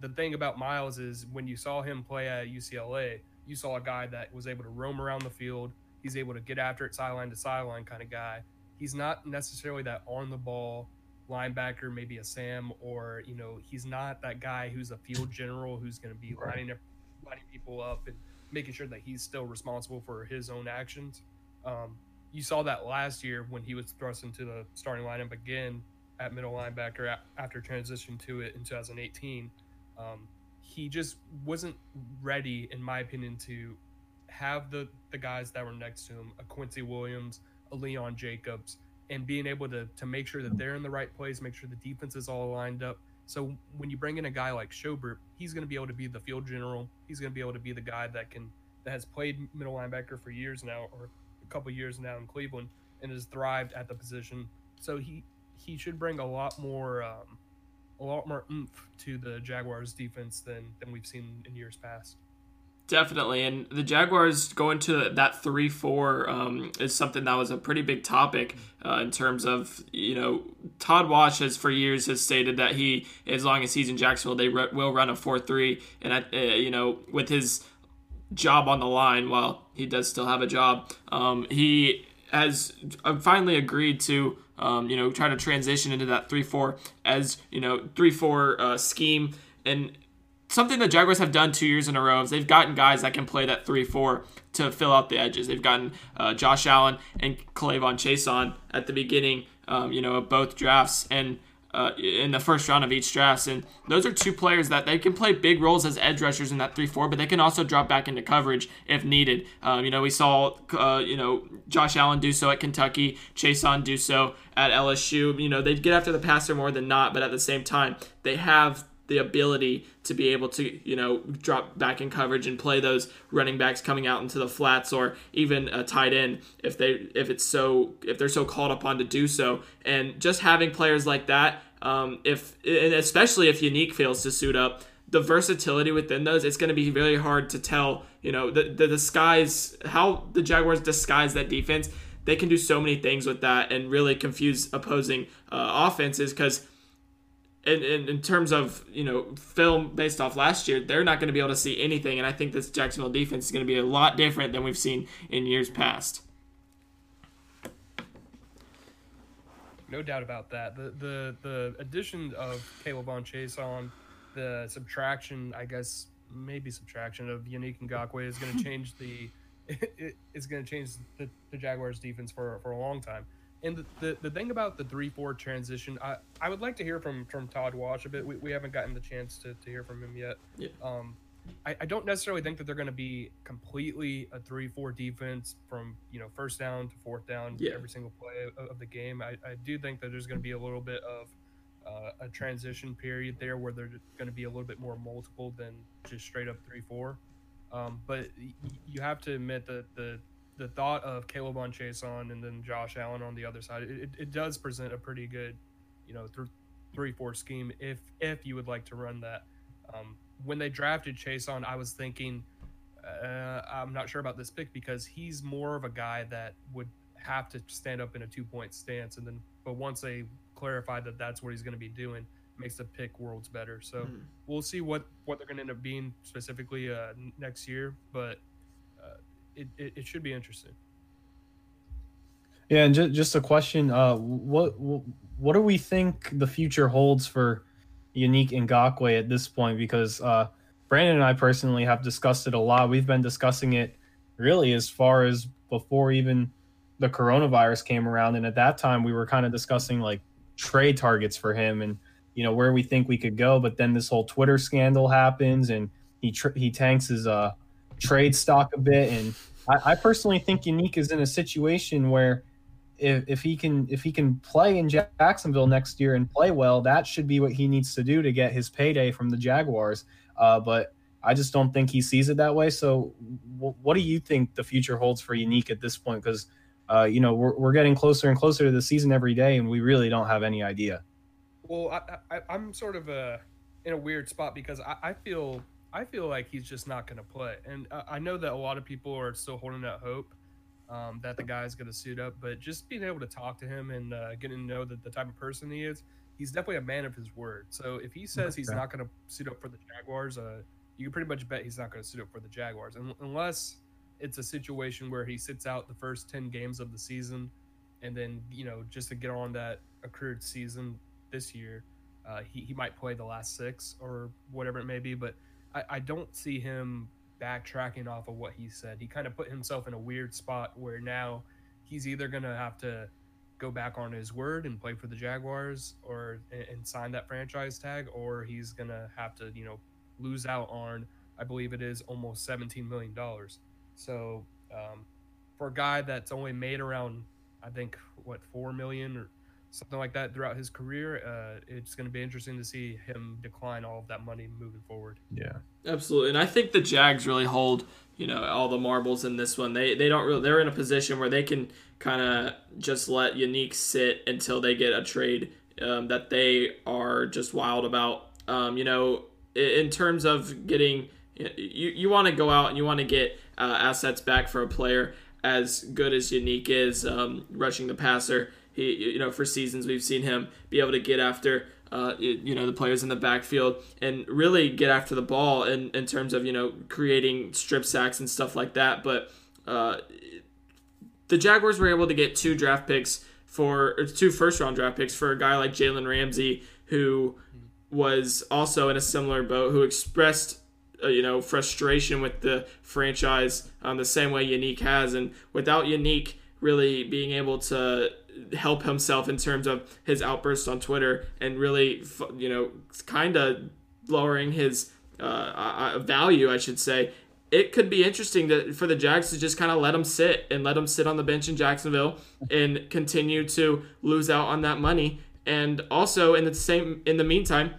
the thing about Myles is when you saw him play at UCLA, you saw a guy that was able to roam around the field. He's able to get after it sideline to sideline kind of guy. He's not necessarily that on the ball linebacker, maybe a Sam, or you know, he's not that guy who's a field general who's going to be right. lining up, lining people up and making sure that he's still responsible for his own actions. Um, you saw that last year when he was thrust into the starting lineup again at middle linebacker after transition to it in 2018. Um, he just wasn't ready, in my opinion, to have the the guys that were next to him, a Quincy Williams, a Leon Jacobs, and being able to to make sure that they're in the right place, make sure the defense is all lined up. So when you bring in a guy like Schobert, he's going to be able to be the field general. He's going to be able to be the guy that can that has played middle linebacker for years now, or a couple years now in Cleveland, and has thrived at the position. So he he should bring a lot more um, a lot more oomph to the Jaguars defense than than we've seen in years past. Definitely, and the Jaguars going to that three four um, is something that was a pretty big topic uh, in terms of you know Todd Wash has for years has stated that he as long as he's in Jacksonville they re- will run a four three, and uh, you know with his job on the line while he does still have a job, um, he has uh, finally agreed to um, you know try to transition into that three four as you know three four uh, scheme and something the Jaguars have done two years in a row is they've gotten guys that can play that 3 4 to fill out the edges. They've gotten uh, Josh Allen and K'Lavon Chaisson at the beginning, um, you know, of both drafts and uh, in the first round of each draft. And those are two players that they can play big roles as edge rushers in that 3 4, but they can also drop back into coverage if needed. Um, you know, we saw, uh, you know, Josh Allen do so at Kentucky, Chaisson do so at LSU. You know, they get after the passer more than not, but at the same time, they have the ability to be able to you know drop back in coverage and play those running backs coming out into the flats or even a tight end if they if it's so if they're so called upon to do so. And just having players like that um, if and especially if Yannick fails to suit up the versatility within those it's going to be very hard to tell you know the, the disguise how the jaguars disguise that defense. They can do so many things with that and really confuse opposing uh, offenses because in, in, in, terms of you know film based off last year, they're not going to be able to see anything, and I think this Jacksonville defense is going to be a lot different than we've seen in years past. No doubt about that. The the the addition of K'Lavon on the subtraction, I guess maybe subtraction of Yannick Ngakoue is going [LAUGHS] to change the it, it's going to change the, the Jaguars defense for for a long time. And the, the, the thing about the three four transition, I, I would like to hear from from Todd Wash a bit. We, we haven't gotten the chance to, to hear from him yet. Yeah. Um, I, I don't necessarily think that they're going to be completely a three four defense from you know first down to fourth down yeah. every single play of, of the game. I, I do think that there's going to be a little bit of uh, a transition period there where they're going to be a little bit more multiple than just straight up three four. Um, but y- you have to admit that the the thought of K'Lavon Chaisson and then Josh Allen on the other side, it, it does present a pretty good, you know, th- three four scheme if if you would like to run that. Um, when they drafted Chaisson, I was thinking, uh, I'm not sure about this pick because he's more of a guy that would have to stand up in a two point stance, and then but once they clarified that that's what he's going to be doing, makes the pick worlds better. So mm. we'll see what what they're going to end up being specifically uh, next year, but it, it, it should be interesting. Yeah, and just, just a question: uh, what what do we think the future holds for Yannick Ngakoue at this point? Because uh, Brandon and I personally have discussed it a lot. We've been discussing it really as far as before even the coronavirus came around, and at that time we were kind of discussing like trade targets for him and you know where we think we could go. But then this whole Twitter scandal happens, and he tr- he tanks his uh trade stock a bit. And I, I personally think Yannick is in a situation where if, if he can if he can play in Jacksonville next year and play well, that should be what he needs to do to get his payday from the Jaguars. Uh, but I just don't think he sees it that way. So, w- what do you think the future holds for Yannick at this point? Because uh, you know we're, we're getting closer and closer to the season every day, and we really don't have any idea. Well, I, am sort of a in a weird spot because I, I feel I feel like he's just not going to play. And uh, I know that a lot of people are still holding out hope um, that the guy's going to suit up, but just being able to talk to him and uh, getting to know that the type of person he is, he's definitely a man of his word. So if he says he's not going to suit up for the Jaguars, uh, you can pretty much bet he's not going to suit up for the Jaguars, and, unless it's a situation where he sits out the first ten games of the season, and then you know just to get on that accrued season this year, uh, he he might play the last six or whatever it may be, but I, I don't see him backtracking off of what he said. He kind of put himself in a weird spot where now he's either going to have to go back on his word and play for the Jaguars or and sign that franchise tag, or he's going to have to, you know, lose out on, I believe it is almost $17 million. So um, for a guy that's only made around, I think, what, 4 million or something like that throughout his career, uh, it's going to be interesting to see him decline all of that money moving forward. Yeah, absolutely. And I think the Jags really hold, you know, all the marbles in this one. They they don't really they're in a position where they can kind of just let Yannick sit until they get a trade um, that they are just wild about. Um, you know, in terms of getting, you you want to go out and you want to get uh, assets back for a player as good as Yannick is um, rushing the passer. He, you know, for seasons we've seen him be able to get after, uh, you know, the players in the backfield and really get after the ball in, in terms of you know creating strip sacks and stuff like that. But uh, the Jaguars were able to get two draft picks for or two first round draft picks for a guy like Jalen Ramsey who was also in a similar boat who expressed uh, you know frustration with the franchise um, the same way Yannick has and without Yannick really being able to help himself in terms of his outbursts on Twitter and really you know kind of lowering his uh, value I should say it could be interesting to, for the Jags to just kind of let him sit and let him sit on the bench in Jacksonville and continue to lose out on that money. And also in the same in the meantime,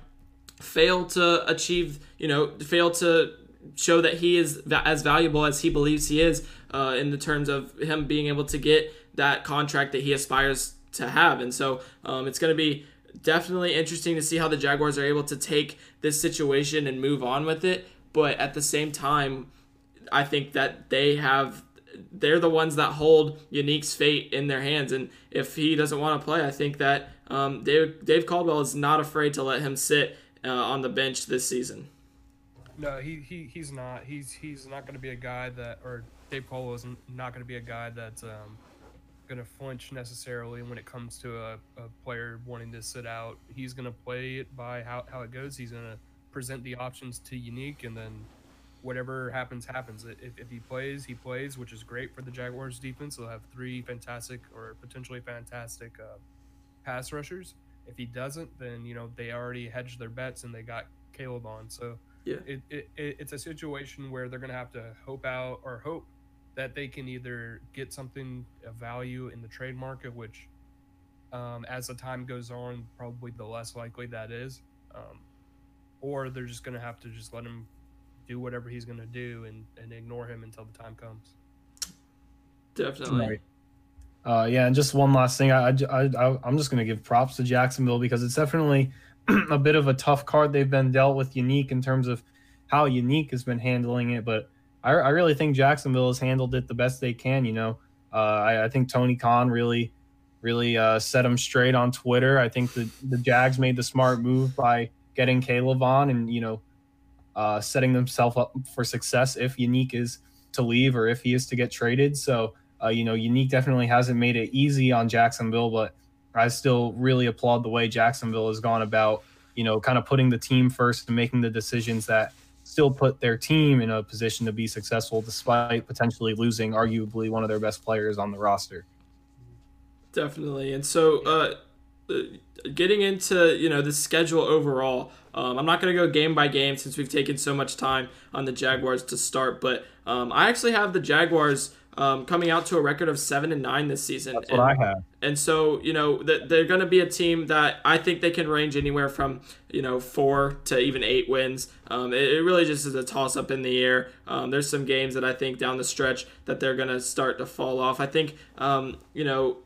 fail to achieve, you know, fail to show that he is as valuable as he believes he is uh, in the terms of him being able to get that contract that he aspires to have. And so um, it's going to be definitely interesting to see how the Jaguars are able to take this situation and move on with it. But at the same time, I think that they have they're the ones that hold Yannick's fate in their hands. And if he doesn't want to play, I think that um, Dave Dave Caldwell is not afraid to let him sit uh, on the bench this season. No, he, he he's not. He's he's not going to be a guy that, or Dave Caldwell is not going to be a guy that's um, going to flinch necessarily when it comes to a, a player wanting to sit out. He's going to play it by how, how it goes. He's going to present the options to Yannick, and then whatever happens, happens. If, if he plays, he plays, which is great for the Jaguars defense. They'll have three fantastic or potentially fantastic uh, pass rushers. If he doesn't, then you know they already hedged their bets and they got K'Lavon. So yeah, it, it, it it's a situation where they're going to have to hope out or hope that they can either get something of value in the trade market, which um, as the time goes on, probably the less likely that is, um, or they're just going to have to just let him do whatever he's going to do and, and ignore him until the time comes. Definitely. Right. Uh, yeah, and just one last thing, I, I, I I'm just going to give props to Jacksonville because it's definitely [CLEARS THROAT] a bit of a tough card they've been dealt with. Yannick in terms of how Yannick has been handling it, but I, I really think Jacksonville has handled it the best they can. You know, uh, I, I, think Tony Khan really, really uh, set him straight on Twitter. I think the the Jags made the smart move by getting K'Lavon, and you know, uh, setting themselves up for success if Yannick is to leave or if he is to get traded. So, uh, you know, Yannick definitely hasn't made it easy on Jacksonville, but I still really applaud the way Jacksonville has gone about, you know, kind of putting the team first and making the decisions that still put their team in a position to be successful despite potentially losing arguably one of their best players on the roster. Definitely. And so, uh, getting into you know the schedule overall. Um, I'm not going to go game by game since we've taken so much time on the Jaguars to start, but um, I actually have the Jaguars um, coming out to a record of seven and nine this season. That's and, what I have. And so you know they're going to be a team that I think they can range anywhere from you know four to even eight wins. Um, it, it, really just is a toss up in the air. Um, there's some games that I think down the stretch that they're going to start to fall off. I think um, you know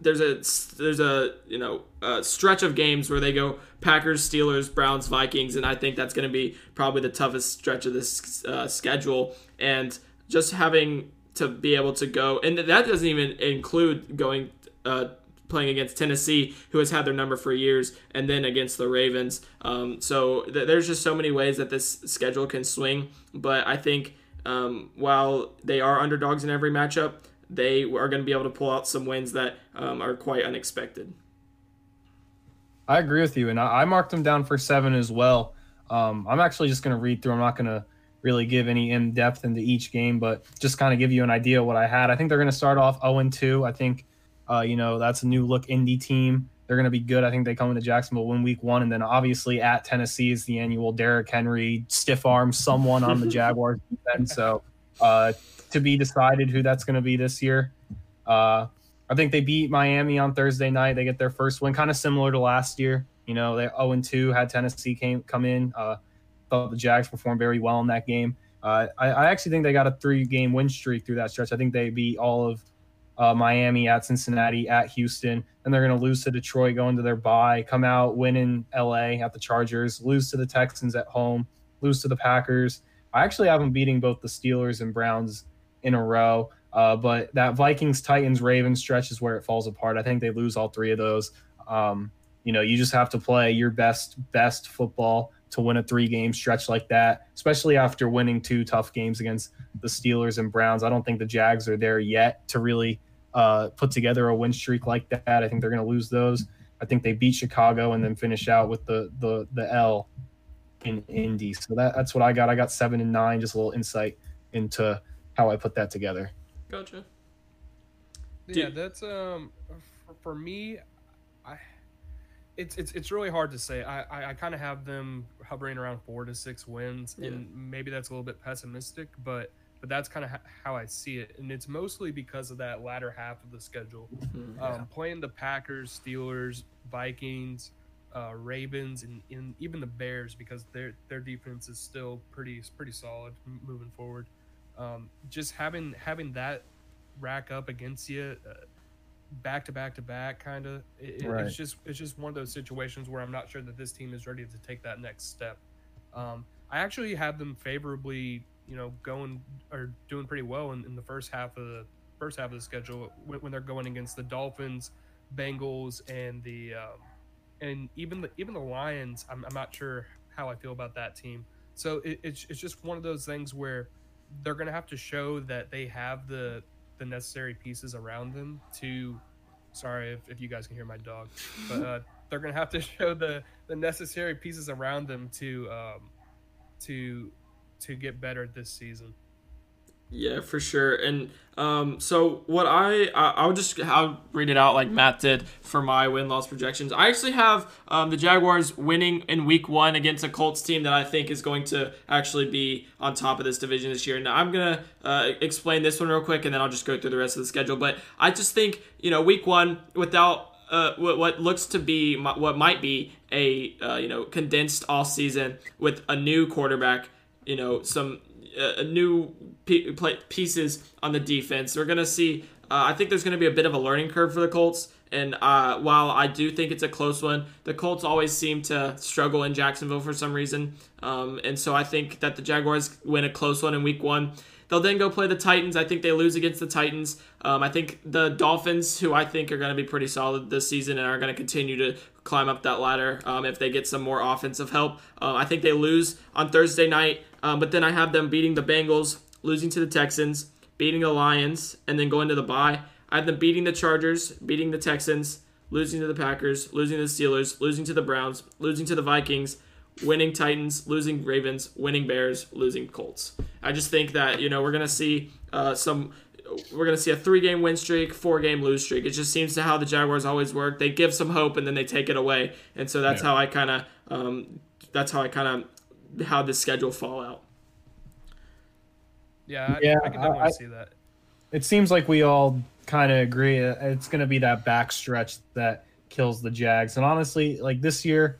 there's a there's a you know a stretch of games where they go Packers, Steelers, Browns, Vikings, and I think that's going to be probably the toughest stretch of this uh, schedule. And just having to be able to go, and that doesn't even include going uh, playing against Tennessee, who has had their number for years, and then against the Ravens. Um, so th- there's just so many ways that this schedule can swing. But I think um, while they are underdogs in every matchup they are going to be able to pull out some wins that um, are quite unexpected. I agree with you, and I, I marked them down for seven as well. Um, I'm actually just going to read through. I'm not going to really give any in depth into each game, but just kind of give you an idea of what I had. I think they're going to start off 0 2. I think, uh, you know, that's a new look Indy team. they're going to be good. I think they come into Jacksonville win week one, and then obviously at Tennessee is the annual Derrick Henry stiff arm someone on the [LAUGHS] Jaguars defense. So uh, to be decided who that's going to be this year. Uh, I think they beat Miami on Thursday night. They get their first win, kind of similar to last year. You know, they 0 2 had Tennessee came come in. Uh, thought the Jags performed very well in that game. Uh, I, I, actually think they got a three game win streak through that stretch. I think they beat all of uh, Miami at Cincinnati at Houston, and they're going to lose to Detroit, go into their bye, come out winning LA at the Chargers, lose to the Texans at home, lose to the Packers. I actually have them beating both the Steelers and Browns in a row. Uh, but that Vikings, Titans, Ravens stretch is where it falls apart. I think they lose all three of those. Um, you know, you just have to play your best best football to win a three game stretch like that, especially after winning two tough games against the Steelers and Browns. I don't think the Jags are there yet to really uh, put together a win streak like that. I think they're going to lose those. I think they beat Chicago and then finish out with the the the L in Indy. So that, that's what I got. I got seven and nine. Just a little insight into how I put that together. Gotcha. Yeah, that's um for, for me. It's it's it's really hard to say. I I, I kind of have them hovering around four to six wins, yeah. and maybe that's a little bit pessimistic, but but that's kind of ha- how I see it, and it's mostly because of that latter half of the schedule, mm-hmm, yeah. um, playing the Packers, Steelers, Vikings, uh, Ravens, and, and even the Bears because their their defense is still pretty pretty solid moving forward. Um, just having having that rack up against you. Uh, back to back to back kind of it, right. it's just it's just one of those situations where i'm not sure that this team is ready to take that next step. Um, i actually have them favorably you know going or doing pretty well in, in the first half of the first half of the schedule when, when they're going against the dolphins bengals and the um, and even the even the lions. I'm, I'm not sure how i feel about that team. So it, it's, it's just one of those things where they're going to have to show that they have the the necessary pieces around them to sorry if, if you guys can hear my dog but uh, they're gonna have to [LAUGHS] show the the necessary pieces around them to um to to get better this season yeah, for sure. And um, so what I, I I'll just I'll read it out like Matt did for my win loss projections. I actually have um, the Jaguars winning in Week One against a Colts team that I think is going to actually be on top of this division this year. Now I'm gonna uh, explain this one real quick, and then I'll just go through the rest of the schedule. But I just think you know Week One without uh, what, what looks to be what might be a uh, you know condensed off season with a new quarterback, you know some uh, new pieces on the defense. We're gonna see. Uh, I think there's gonna be a bit of a learning curve for the Colts. And uh, while I do think it's a close one, the Colts always seem to struggle in Jacksonville for some reason. Um, and so I think that the Jaguars win a close one in week one. They'll then go play the Titans. I think they lose against the Titans. Um, I think the Dolphins, who I think are going to be pretty solid this season and are going to continue to climb up that ladder um, if they get some more offensive help. Uh, I think they lose on Thursday night, um, but then I have them beating the Bengals, losing to the Texans, beating the Lions, and then going to the bye. I have them beating the Chargers, beating the Texans, losing to the Packers, losing to the Steelers, losing to the Browns, losing to the Vikings, winning Titans, losing Ravens, winning Bears, losing Colts. I just think that you know we're gonna see uh, some. We're gonna see a three-game win streak, four-game lose streak. It just seems to how the Jaguars always work. They give some hope and then they take it away, and so that's yeah. how I kind of, um, that's how I kind of, how the schedule fall out. Yeah, I, yeah, I can definitely I, see that. It seems like we all kind of agree. It's going to be that back stretch that kills the Jags. And honestly, like this year,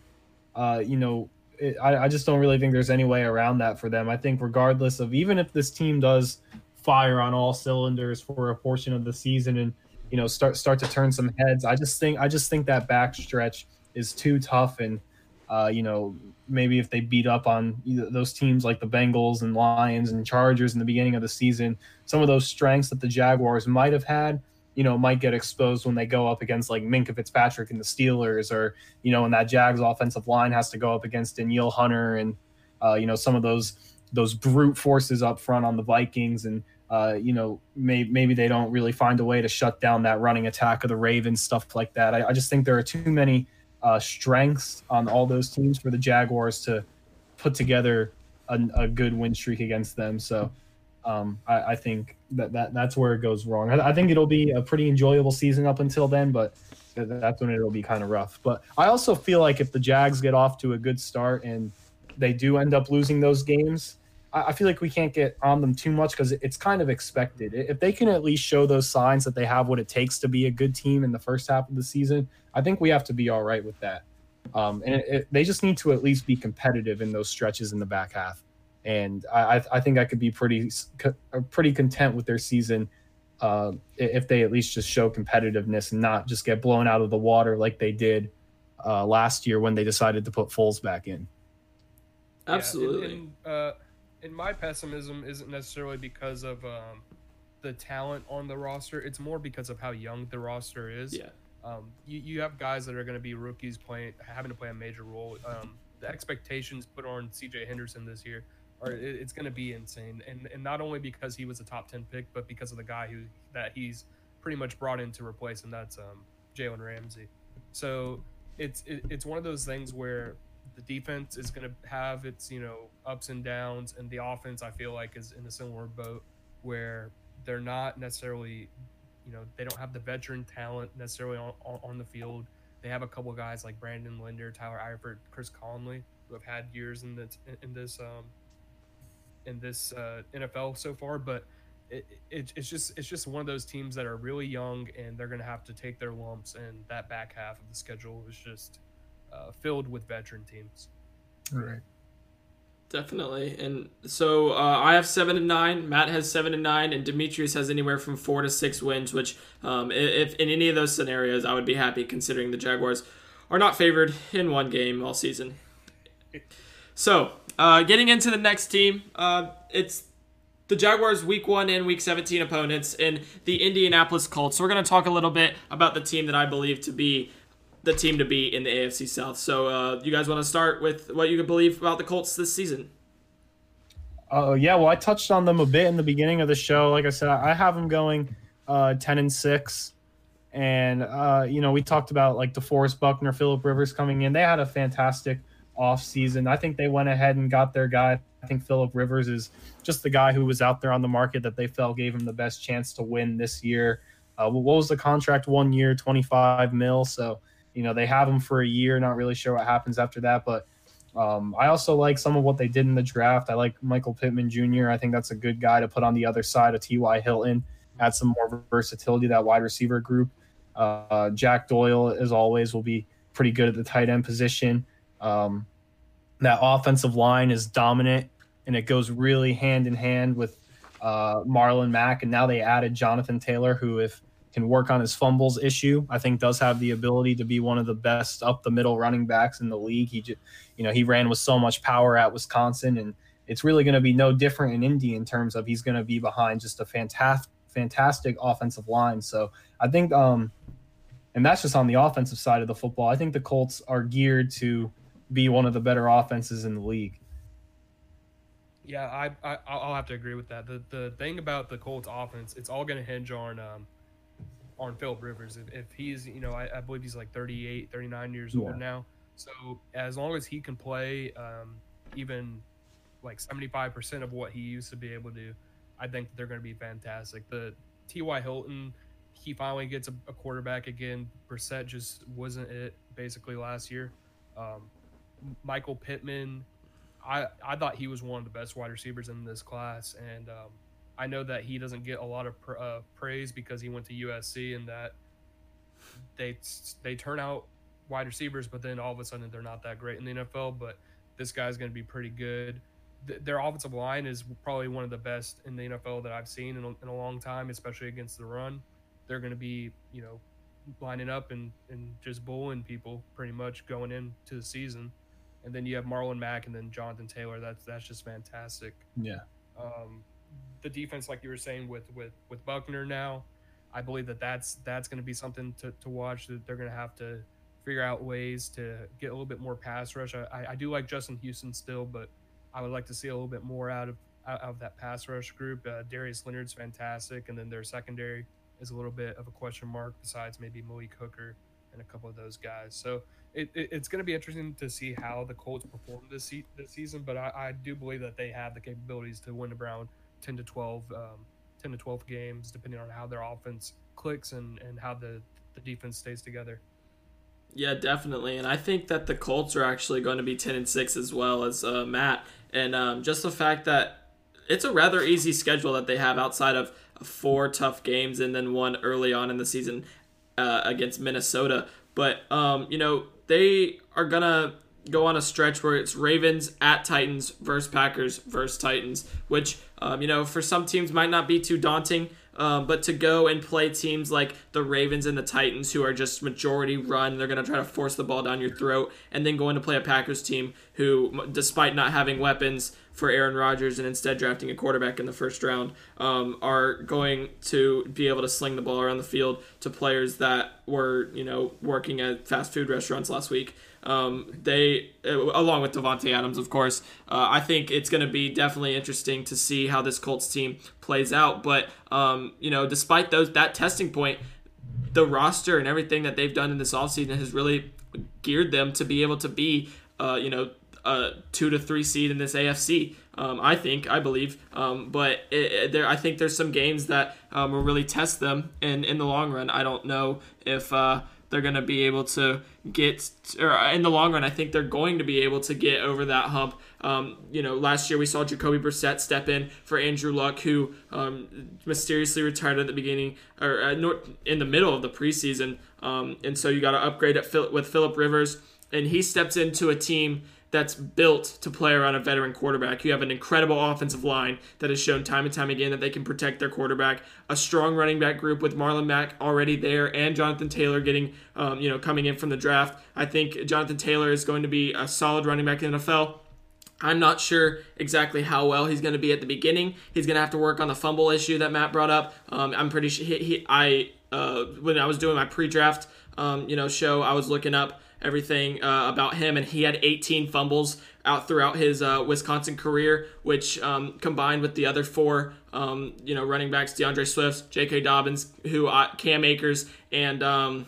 uh, you know, it, I, I just don't really think there's any way around that for them. I think regardless of even if this team does fire on all cylinders for a portion of the season and you know start start to turn some heads, I just think I just think that back stretch is too tough and uh, you know maybe if they beat up on those teams like the Bengals and Lions and Chargers in the beginning of the season, some of those strengths that the Jaguars might have had, you know, might get exposed when they go up against like Minkah Fitzpatrick and the Steelers, or you know, when that Jags offensive line has to go up against Danielle Hunter and uh, you know some of those those brute forces up front on the Vikings and. Uh, you know, may, maybe they don't really find a way to shut down that running attack of the Ravens, stuff like that. I, I just think there are too many uh, strengths on all those teams for the Jaguars to put together a, a good win streak against them. So um, I, I, think that, that that's where it goes wrong. I, I, think it'll be a pretty enjoyable season up until then, but that's when it'll be kind of rough. But I also feel like if the Jags get off to a good start and they do end up losing those games, I feel like we can't get on them too much because it's kind of expected. If they can at least show those signs that they have what it takes to be a good team in the first half of the season, I think we have to be all right with that. Um, and it, it, they just need to at least be competitive in those stretches in the back half. And I, I think I could be pretty pretty content with their season uh, if they at least just show competitiveness and not just get blown out of the water like they did uh, last year when they decided to put Foles back in. Absolutely. Yeah, and, and, uh, and my pessimism isn't necessarily because of um, the talent on the roster. It's more because of how young the roster is. Yeah. Um, you, you have guys that are going to be rookies playing, having to play a major role. Um, the expectations put on C.J. Henderson this year are it, it's going to be insane, and and not only because he was a top ten pick, but because of the guy who that he's pretty much brought in to replace, and that's um, Jalen Ramsey. So it's it, it's one of those things where the defense is going to have its you know ups and downs, and the offense I feel like is in a similar boat where they're not necessarily you know they don't have the veteran talent necessarily on, on the field. They have a couple guys like Brandon Linder, Tyler Eifert, Chris Conley, who have had years in this in this um, in this uh, NFL so far, but it, it, it's just it's just one of those teams that are really young and they're going to have to take their lumps, and that back half of the schedule is just uh, filled with veteran teams. Right. Definitely, and so uh, I have seven and nine. Matt has seven and nine, and Demetrius has anywhere from four to six wins. Which, um, if in any of those scenarios, I would be happy considering the Jaguars are not favored in one game all season. So, uh, getting into the next team, uh, it's the Jaguars' Week One and Week 17 opponents in the Indianapolis Colts. So we're going to talk a little bit about the team that I believe to be the team to beat in the AFC South. So, uh, you guys want to start with what you believe about the Colts this season? Oh yeah, well I touched on them a bit in the beginning of the show. Like I said, I have them going uh, ten and six, and uh, you know we talked about like DeForest Buckner, Philip Rivers coming in. They had a fantastic off season. I think they went ahead and got their guy. I think Philip Rivers is just the guy who was out there on the market that they felt gave him the best chance to win this year. Uh, what was the contract? One year, twenty five mil. So you know, they have him for a year. Not really sure what happens after that, but um, I also like some of what they did in the draft. I like Michael Pittman Jr. I think that's a good guy to put on the other side of T.Y. Hilton. Add some more versatility to that wide receiver group. Uh, Jack Doyle, as always, will be pretty good at the tight end position. Um, that offensive line is dominant, and it goes really hand in hand with uh, Marlon Mack. And now they added Jonathan Taylor, who, if can work on his fumbles issue. I think does have the ability to be one of the best up the middle running backs in the league. He just, you know, he ran with so much power at Wisconsin, and it's really going to be no different in Indy in terms of he's going to be behind just a fantastic, fantastic offensive line. So I think, um, and that's just on the offensive side of the football. I think the Colts are geared to be one of the better offenses in the league. Yeah, I, I I'll have to agree with that. The the thing about the Colts offense, it's all going to hinge on um, on Philip Rivers. If, if he's, you know, I, I, believe he's like 38, 39 years yeah. old now. So as long as he can play um, even like 75% of what he used to be able to do, I think they're going to be fantastic. The T.Y. Hilton, he finally gets a, a, quarterback again. Brissett just wasn't it basically last year. Um, Michael Pittman, I, I thought he was one of the best wide receivers in this class. And um, I know that he doesn't get a lot of pr- uh, praise because he went to USC and that they they turn out wide receivers, but then all of a sudden they're not that great in the NFL. But this guy's going to be pretty good. Th- their offensive line is probably one of the best in the NFL that I've seen in a, in a long time, especially against the run. They're going to be, you know, lining up and, and just bullying people pretty much going into the season. And then you have Marlon Mack and then Jonathan Taylor. That's that's just fantastic. Yeah. Um, the defense, like you were saying with with with Buckner now, I believe that that's that's going to be something to, to watch. That they're going to have to figure out ways to get a little bit more pass rush. I, I do like Justin Houston still, but I would like to see a little bit more out of out of that pass rush group. Uh, Darius Leonard's fantastic, and then their secondary is a little bit of a question mark. Besides maybe Malik Hooker and a couple of those guys, so it, it, it's going to be interesting to see how the Colts perform this se- this season. But I, I do believe that they have the capabilities to win around 10 to 12 um, 10 to 12 games depending on how their offense clicks and and how the the defense stays together. Yeah, definitely, and I think that the Colts are actually going to be ten and six as well as uh, Matt, and um, just the fact that it's a rather easy schedule that they have outside of four tough games and then one early on in the season uh, against Minnesota. But um, you know they are gonna go on a stretch where it's Ravens at Titans versus Packers versus Titans, which um, you know for some teams might not be too daunting. Um, but to go and play teams like the Ravens and the Titans, who are just majority run, they're going to try to force the ball down your throat, and then going to play a Packers team who, despite not having weapons for Aaron Rodgers and instead drafting a quarterback in the first round, um, are going to be able to sling the ball around the field to players that were, you know, working at fast food restaurants last week. Um, they, uh, along with Davante Adams, of course, uh, I think it's going to be definitely interesting to see how this Colts team plays out. But um, you know, despite those that testing point, the roster and everything that they've done in this offseason has really geared them to be able to be, uh, you know, a two to three seed in this AFC. Um, I think, I believe, um, but it, it, there, I think there's some games that um, will really test them, and in the long run, I don't know if uh, they're going to be able to get, or in the long run, I think they're going to be able to get over that hump. Um, you know, last year we saw Jacoby Brissett step in for Andrew Luck, who um, mysteriously retired at the beginning or uh, in the middle of the preseason, um, and so you got to upgrade at Phil- with Philip Rivers, and he steps into a team that's built to play around a veteran quarterback. You have an incredible offensive line that has shown time and time again that they can protect their quarterback. A strong running back group with Marlon Mack already there, and Jonathan Taylor getting, um, you know, coming in from the draft. I think Jonathan Taylor is going to be a solid running back in the NFL. I'm not sure exactly how well he's going to be at the beginning. He's going to have to work on the fumble issue that Matt brought up. Um, I'm pretty sure he, he I uh, when I was doing my pre-draft, um, you know, show, I was looking up everything uh, about him, and he had 18 fumbles out throughout his uh, Wisconsin career, which um, combined with the other four, um, you know, running backs, D'Andre Swift, J.K. Dobbins, who uh, Cam Akers, and um,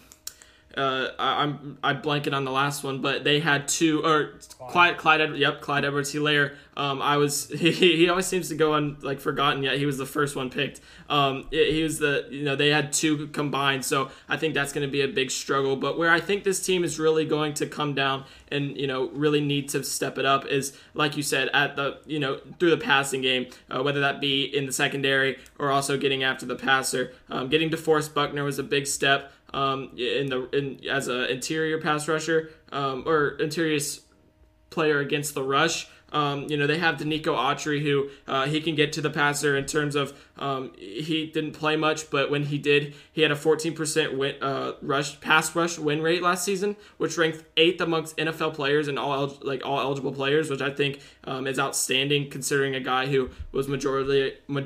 uh, I, am I'm blanking on the last one, but they had two or Clyde Clyde, Clyde yep Clyde Edwards Helaire. Um, I was [LAUGHS] he, he always seems to go on like forgotten yet he was the first one picked. Um, it, he was the you know they had two combined, so I think that's going to be a big struggle. But where I think this team is really going to come down and you know really need to step it up is like you said at the you know through the passing game, uh, whether that be in the secondary or also getting after the passer. Um, getting DeForest Buckner was a big step um, in the in as an interior pass rusher um, or interior player against the rush. Um, you know, they have Denico Autry, who uh, he can get to the passer in terms of um, he didn't play much, but when he did, he had a 14% win, uh, rush pass rush win rate last season, which ranked eighth amongst NFL players and all el- like all eligible players, which I think um, is outstanding considering a guy who was majorly ma-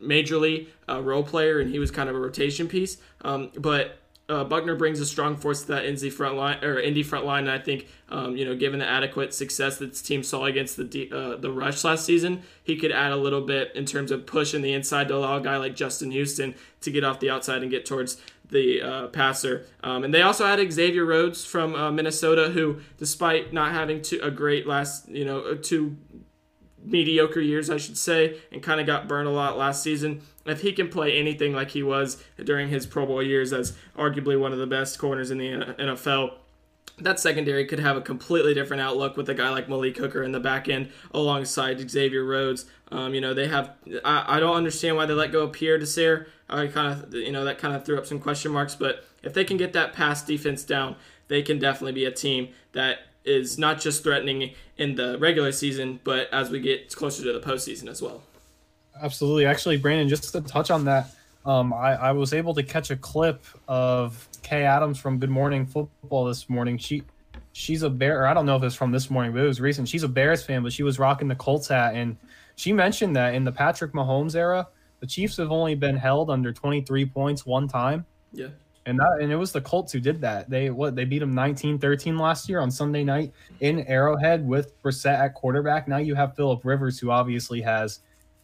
majorly a role player and he was kind of a rotation piece. Um, but uh, Buckner brings a strong force to that Indy front line or Indy front line. And I think, um, you know, given the adequate success that this team saw against the uh, the rush last season, he could add a little bit in terms of pushing the inside to allow a guy like Justin Houston to get off the outside and get towards the uh, passer. Um, and they also had Xavier Rhodes from uh, Minnesota, who, despite not having two, a great last, you know, uh, two mediocre years, I should say, and kind of got burned a lot last season. If he can play anything like he was during his Pro Bowl years as arguably one of the best corners in the NFL, that secondary could have a completely different outlook with a guy like Malik Hooker in the back end alongside Xavier Rhodes. Um, you know, they have. I, I don't understand why they let go of Pierre Desir. I kind of, you know, that kind of threw up some question marks. But if they can get that pass defense down, they can definitely be a team that is not just threatening in the regular season, but as we get closer to the postseason as well. Absolutely. Actually, Brandon, just to touch on that, um, I, I was able to catch a clip of Kay Adams from Good Morning Football this morning. She she's a bear. I don't know if it's from this morning, but it was recent. She's a Bears fan, but she was rocking the Colts hat, and she mentioned that in the Patrick Mahomes era, the Chiefs have only been held under 23 points one time. Yeah. And that and it was the Colts who did that. They what they beat them 19-13 last year on Sunday night in Arrowhead with Brissett at quarterback. Now you have Philip Rivers who obviously has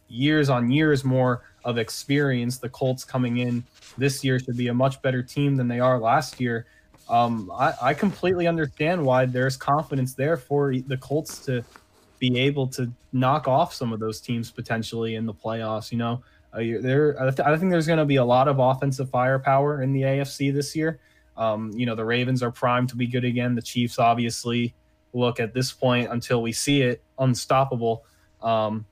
years on years more of experience. The Colts coming in this year should be a much better team than they are last year. Um, I, I completely understand why there's confidence there for the Colts to be able to knock off some of those teams potentially in the playoffs. You know, there, I, th- I think there's going to be a lot of offensive firepower in the AFC this year. Um, you know, the Ravens are primed to be good again. The Chiefs obviously look at this point until we see it unstoppable. Um,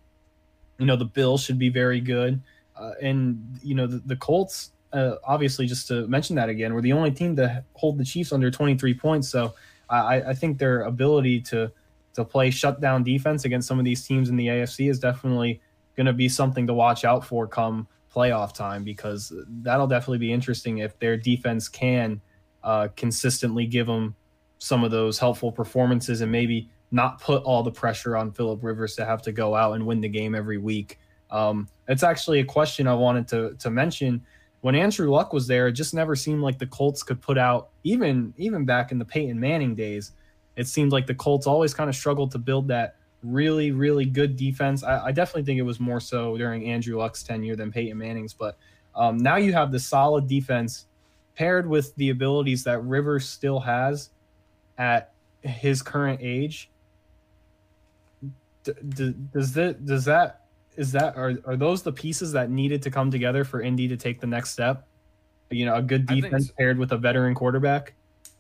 you know, the Bills should be very good. Uh, and, you know, the, the Colts, uh, obviously, just to mention that again, were the only team to hold the Chiefs under 23 points. So I, I think their ability to to play shutdown defense against some of these teams in the AFC is definitely going to be something to watch out for come playoff time because that'll definitely be interesting if their defense can uh, consistently give them some of those helpful performances and maybe not put all the pressure on Philip Rivers to have to go out and win the game every week. Um, it's actually a question I wanted to to mention. When Andrew Luck was there, it just never seemed like the Colts could put out even even back in the Peyton Manning days. It seemed like the Colts always kind of struggled to build that really really good defense. I, I definitely think it was more so during Andrew Luck's tenure than Peyton Manning's, but um, now you have the solid defense paired with the abilities that Rivers still has at his current age. D- d- does that does that is that are, are those the pieces that needed to come together for Indy to take the next step? You know, a good defense so. paired with a veteran quarterback.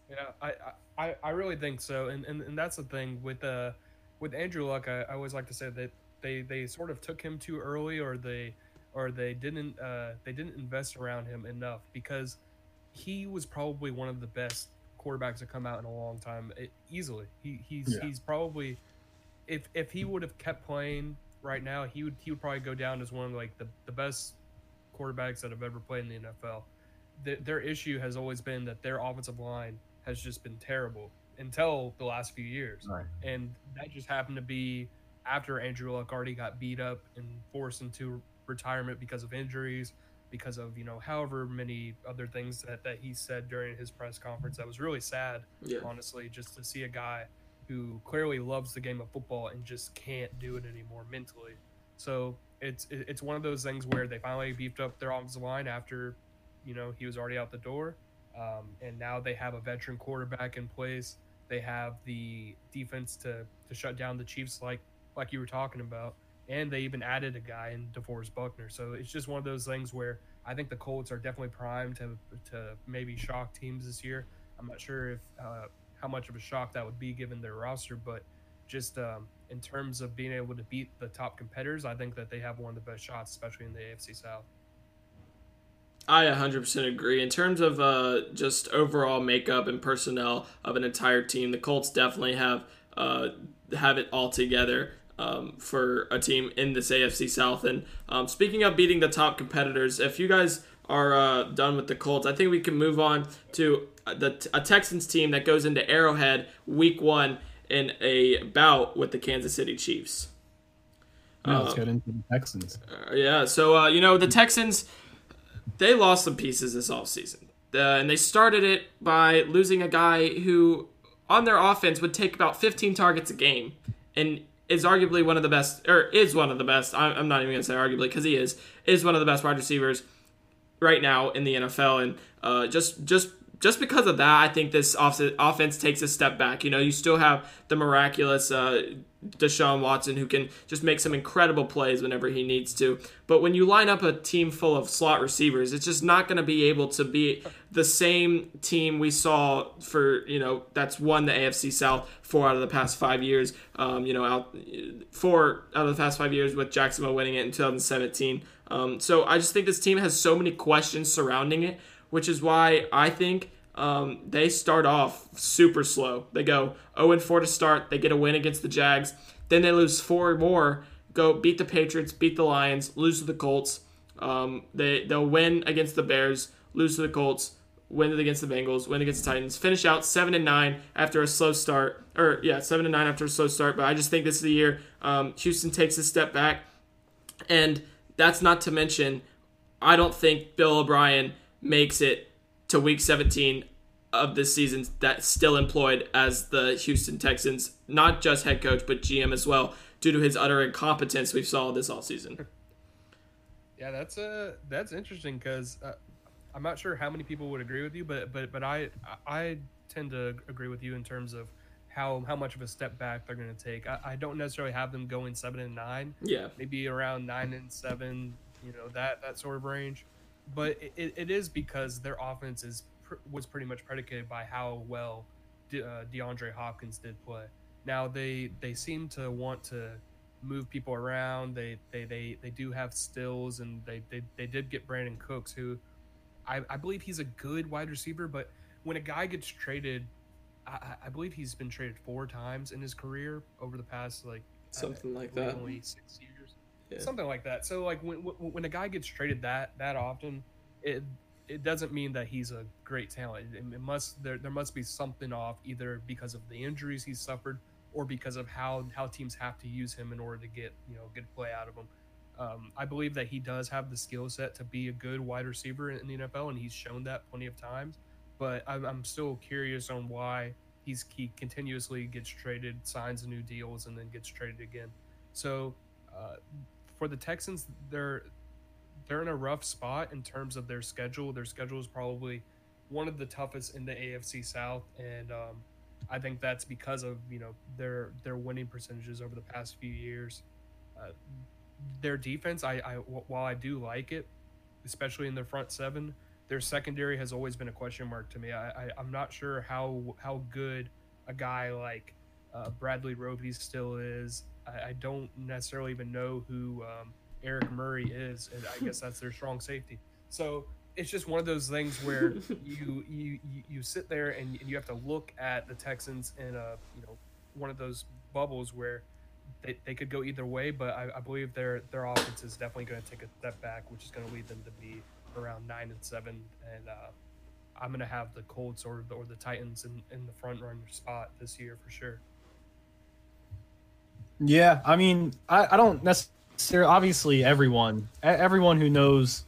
Yeah, I, I, I really think so, and, and, and that's the thing with uh with Andrew Luck. I, I always like to say that they they sort of took him too early, or they or they didn't uh they didn't invest around him enough because he was probably one of the best quarterbacks to come out in a long time. It, easily, he he's yeah. he's probably if if he would have kept playing right now, he would he would probably go down as one of like the, the best quarterbacks that have ever played in the NFL. The, their issue has always been that their offensive line has just been terrible until the last few years, right. and that just happened to be after Andrew Luck already got beat up and forced into retirement because of injuries, because of you know however many other things that that he said during his press conference. That was really sad, yeah. honestly, just to see a guy who clearly loves the game of football and just can't do it anymore mentally. So it's it's one of those things where they finally beefed up their offensive line after, you know, he was already out the door, um, and now they have a veteran quarterback in place. They have the defense to to shut down the Chiefs, like like you were talking about, and they even added a guy in DeForest Buckner. So it's just one of those things where I think the Colts are definitely primed to to maybe shock teams this year. I'm not sure if uh, how much of a shock that would be given their roster, but just um, in terms of being able to beat the top competitors, I think that they have one of the best shots, especially in the AFC South. I 100% agree. In terms of uh, just overall makeup and personnel of an entire team, the Colts definitely have uh, have it all together um, for a team in this AFC South. And um, speaking of beating the top competitors, if you guys are uh, done with the Colts, I think we can move on to the a Texans team that goes into Arrowhead Week One in a bout with the Kansas City Chiefs. Yeah, let's uh, get into the Texans. Uh, yeah, so uh, you know the Texans, they lost some pieces this offseason. Uh, and they started it by losing a guy who, on their offense, would take about 15 targets a game, and is arguably one of the best, or is one of the best. I'm not even gonna say arguably because he is is one of the best wide receivers right now in the NFL, and uh, just just just because of that, I think this offense takes a step back. You know, you still have the miraculous uh, Deshaun Watson who can just make some incredible plays whenever he needs to. But when you line up a team full of slot receivers, it's just not going to be able to be the same team we saw for, you know, that's won the AFC South four out of the past five years. Um, you know, out four out of the past five years with Jacksonville winning it in 2017. Um, so I just think this team has so many questions surrounding it which is why I think um, they start off super slow. They go 0 4 to start. They get a win against the Jags. Then they lose four more. Go beat the Patriots, beat the Lions, lose to the Colts. Um, they they'll win against the Bears, lose to the Colts, win against the Bengals, win against the Titans, finish out seven and nine after a slow start. Or yeah, seven and nine after a slow start. But I just think this is the year um, Houston takes a step back, and that's not to mention. I don't think Bill O'Brien makes it to week 17 of this season that's still employed as the Houston Texans, not just head coach, but GM as well, due to his utter incompetence we've saw this all season. Yeah, that's uh, that's interesting because uh, I'm not sure how many people would agree with you, but but but I I tend to agree with you in terms of how how much of a step back they're going to take. I, I don't necessarily have them going seven and nine. Yeah, maybe around nine and seven. You know that that sort of range but it, it is because their offense is pr- was pretty much predicated by how well De- uh, DeAndre Hopkins did play. Now they they seem to want to move people around. They they they, they do have stills, and they, they they did get Brandin Cooks, who I, I believe he's a good wide receiver. But when a guy gets traded, I, I believe he's been traded four times in his career over the past like something uh, like that. Only six years, Yeah. something like that. So like when when a guy gets traded that that often, it it doesn't mean that he's a great talent. It, it must there there must be something off either because of the injuries he's suffered or because of how how teams have to use him in order to get you know good play out of him. Um, I believe that he does have the skill set to be a good wide receiver in the NFL, and he's shown that plenty of times. But I'm, I'm still curious on why he's he continuously gets traded, signs new deals, and then gets traded again. So uh, for the Texans, they're they're in a rough spot in terms of their schedule. Their schedule is probably one of the toughest in the AFC South, and um, I think that's because of you know their their winning percentages over the past few years. Uh, their defense, I, I while I do like it, especially in their front seven, their secondary has always been a question mark to me. I, I I'm not sure how how good a guy like uh, Bradley Roby still is. I, I don't necessarily even know who um, Eric Murray is, and I guess that's their strong safety. So it's just one of those things where [LAUGHS] you you you, sit there and, and you have to look at the Texans in a you know one of those bubbles where they, they could go either way, but I, I believe their their offense is definitely going to take a step back, which is going to lead them to be around nine and seven. And uh, I'm going to have the Colts or the, or the Titans in, in the front runner spot this year for sure. Yeah, I mean, I, I don't necessarily. Obviously, everyone, everyone who knows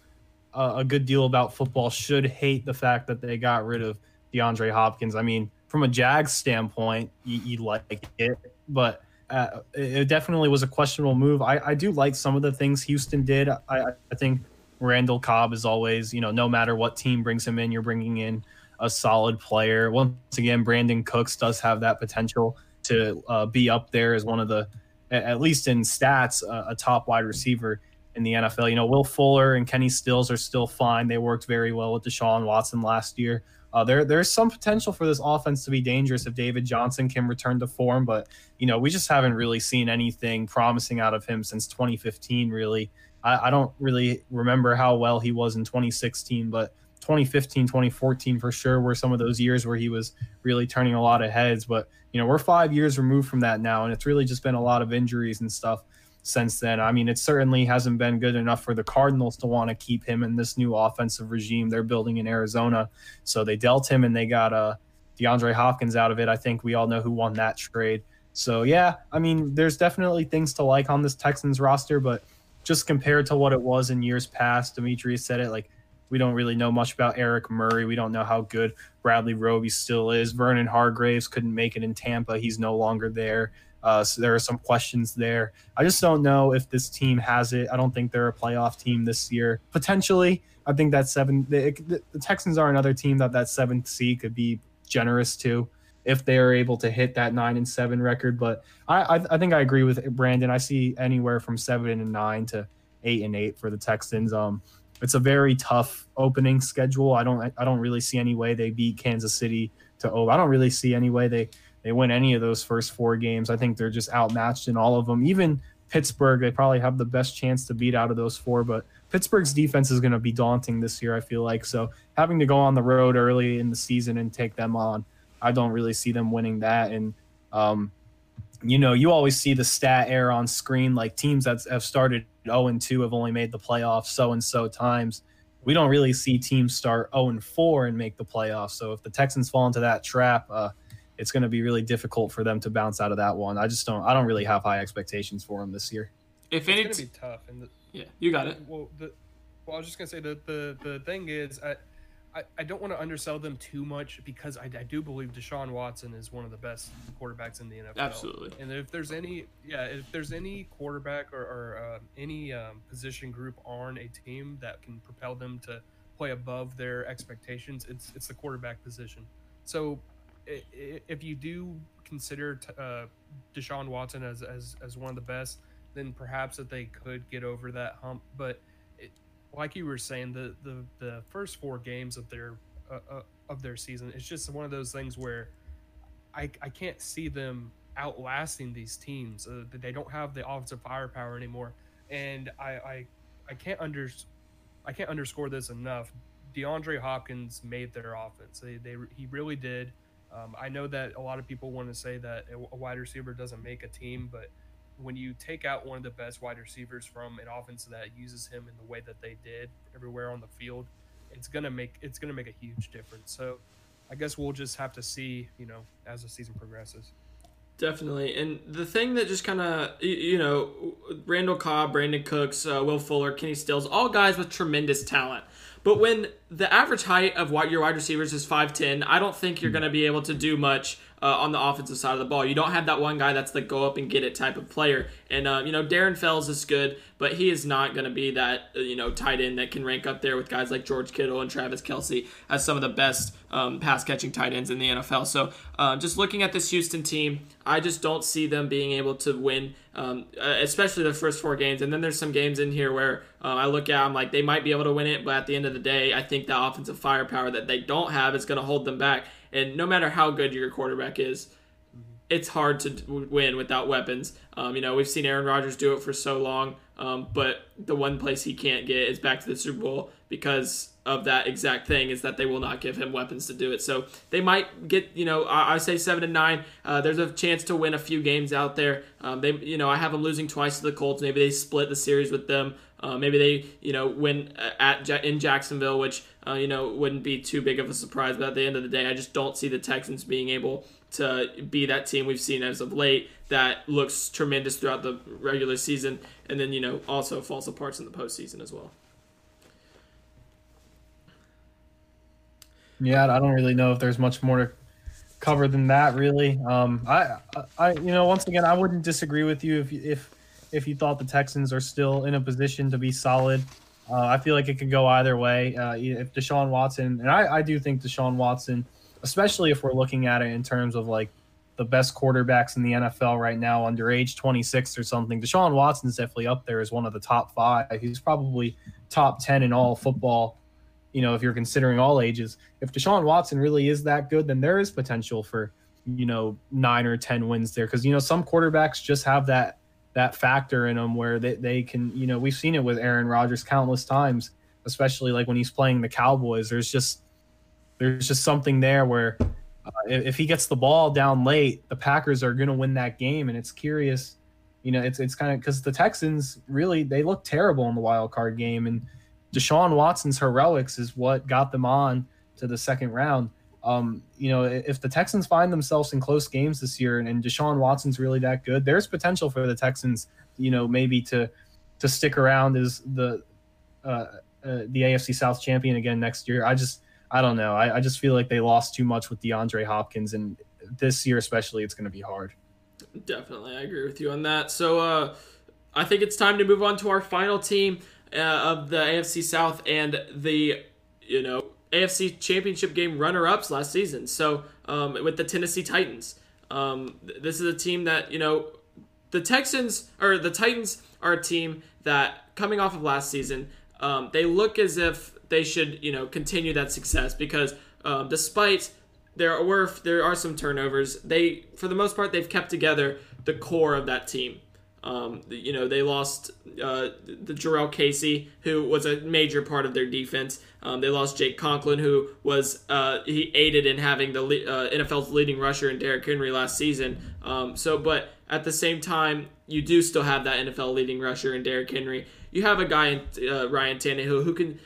uh, a good deal about football should hate the fact that they got rid of DeAndre Hopkins. I mean, from a Jags standpoint, you, you like it, but uh, it definitely was a questionable move. I, I do like some of the things Houston did. I, I think Randall Cobb is always, you know, no matter what team brings him in, you're bringing in a solid player. Once again, Brandin Cooks does have that potential to uh, be up there as one of the, at least in stats, uh, a top wide receiver in the NFL. You know, Will Fuller and Kenny Stills are still fine. They worked very well with Deshaun Watson last year. Uh, there, there's some potential for this offense to be dangerous if David Johnson can return to form, but you know we just haven't really seen anything promising out of him since 2015. Really, I, I don't really remember how well he was in 2016, but 2015, 2014 for sure were some of those years where he was really turning a lot of heads. But you know we're five years removed from that now, and it's really just been a lot of injuries and stuff since then. I mean, it certainly hasn't been good enough for the Cardinals to want to keep him in this new offensive regime they're building in Arizona. So they dealt him and they got uh, DeAndre Hopkins out of it. I think we all know who won that trade. So yeah, I mean, there's definitely things to like on this Texans roster, but just compared to what it was in years past, Demetrius said it like we don't really know much about Eric Murray. We don't know how good Bradley Roby still is. Vernon Hargreaves couldn't make it in Tampa. He's no longer there. Uh, so there are some questions there. I just don't know if this team has it. I don't think they're a playoff team this year. Potentially, I think that seven. The, the Texans are another team that that seventh seed could be generous to if they are able to hit that nine and seven record. But I, I, I think I agree with Brandon. I see anywhere from seven and nine to eight and eight for the Texans. Um, it's a very tough opening schedule. I don't I don't really see any way they beat Kansas City to oh I don't really see any way they they win any of those first four games. I think they're just outmatched in all of them. Even Pittsburgh, they probably have the best chance to beat out of those four, but Pittsburgh's defense is going to be daunting this year, I feel like. So having to go on the road early in the season and take them on, I don't really see them winning that. And, um, you know, you always see the stat air on screen, like teams that have started 0 and 2 have only made the playoffs so and so times. We don't really see teams start 0 and 4 and make the playoffs. So if the Texans fall into that trap, uh, it's going to be really difficult for them to bounce out of that one. I just don't. I don't really have high expectations for them this year. If it's any, going to be tough. And the, yeah, you got it. Well, the, well, I was just going to say that the the thing is, I, I, I don't want to undersell them too much because I, I do believe Deshaun Watson is one of the best quarterbacks in the NFL. Absolutely. And if there's any, yeah, if there's any quarterback or, or uh, any um, position group on a team that can propel them to play above their expectations, it's it's the quarterback position. So if you do consider uh, Deshaun Watson as, as as one of the best, then perhaps that they could get over that hump. But like you were saying, the, the the first four games of their uh, uh, of their season. It's just one of those things where I I can't see them outlasting these teams. Uh, they don't have the offensive firepower anymore, and I I, I can't under I can't underscore this enough. DeAndre Hopkins made their offense. They, they he really did. Um, I know that a lot of people want to say that a wide receiver doesn't make a team, but when you take out one of the best wide receivers from an offense that uses him in the way that they did everywhere on the field, it's gonna make it's gonna make a huge difference. So I guess we'll just have to see, you know, as the season progresses. Definitely. And the thing that just kind of, you know, Randall Cobb, Brandin Cooks, uh, Will Fuller, Kenny Stills, all guys with tremendous talent. But when the average height of what your wide receivers is 5'10, I don't think you're going to be able to do much uh, on the offensive side of the ball. You don't have that one guy that's the go up and get it type of player. And, uh, you know, Darren Fells is good, but he is not going to be that, uh, you know, tight end that can rank up there with guys like George Kittle and Travis Kelce as some of the best um, pass catching tight ends in the NFL. So uh, just looking at this Houston team, I just don't see them being able to win, um, uh, especially the first four games. And then there's some games in here where uh, I look at, I'm like, they might be able to win it, but at the end of the day, I think the offensive firepower that they don't have is going to hold them back. And no matter how good your quarterback is, it's hard to win without weapons. Um, you know, we've seen Aaron Rodgers do it for so long, um, but the one place he can't get is back to the Super Bowl because of that exact thing is that they will not give him weapons to do it. So they might get, you know, I, I say seven and nine. Uh, there's a chance to win a few games out there. Um, they, you know, I have them losing twice to the Colts. Maybe they split the series with them. Uh, maybe they, you know, win at in Jacksonville, which uh, you know wouldn't be too big of a surprise. But at the end of the day, I just don't see the Texans being able to be that team we've seen as of late that looks tremendous throughout the regular season, and then you know also falls apart in the postseason as well. Yeah, I don't really know if there's much more to cover than that. Really, um, I, I, you know, once again, I wouldn't disagree with you if if if you thought the Texans are still in a position to be solid. Uh, I feel like it could go either way. Uh, if Deshaun Watson, and I, I do think Deshaun Watson, especially if we're looking at it in terms of like the best quarterbacks in the NFL right now under age 26 or something, Deshaun Watson's definitely up there as one of the top five. He's probably top 10 in all football, you know, if you're considering all ages. If Deshaun Watson really is that good, then there is potential for, you know, nine or 10 wins there. Cause, you know, some quarterbacks just have that that factor in them where they, they can, you know, we've seen it with Aaron Rodgers countless times, especially like when he's playing the Cowboys. There's just there's just something there where uh, if, he gets the ball down late, the Packers are going to win that game. And it's curious, you know, it's it's kind of because the Texans really they look terrible in the wild card game, and Deshaun Watson's heroics is what got them on to the second round. Um, you know, if the Texans find themselves in close games this year and, and Deshaun Watson's really that good, there's potential for the Texans, you know, maybe to to stick around as the uh, uh, the AFC South champion again next year. I just I don't know. I, I just feel like they lost too much with DeAndre Hopkins, and this year especially, it's going to be hard. Definitely, I agree with you on that. So uh, I think it's time to move on to our final team uh, of the AFC South and the you know AFC Championship game runner ups last season. So um, with the Tennessee Titans, um, this is a team that you know the Texans or the Titans are a team that coming off of last season, um, they look as if they should you know continue that success because um, despite there were there are some turnovers, they for the most part they've kept together the core of that team. Um, you know, they lost uh, the Jurrell Casey, who was a major part of their defense. Um, they lost Jake Conklin, who was uh, he aided in having the uh, NFL's leading rusher in Derrick Henry last season. Um, so, but at the same time, you do still have that NFL leading rusher in Derrick Henry. You have a guy in uh, Ryan Tannehill who can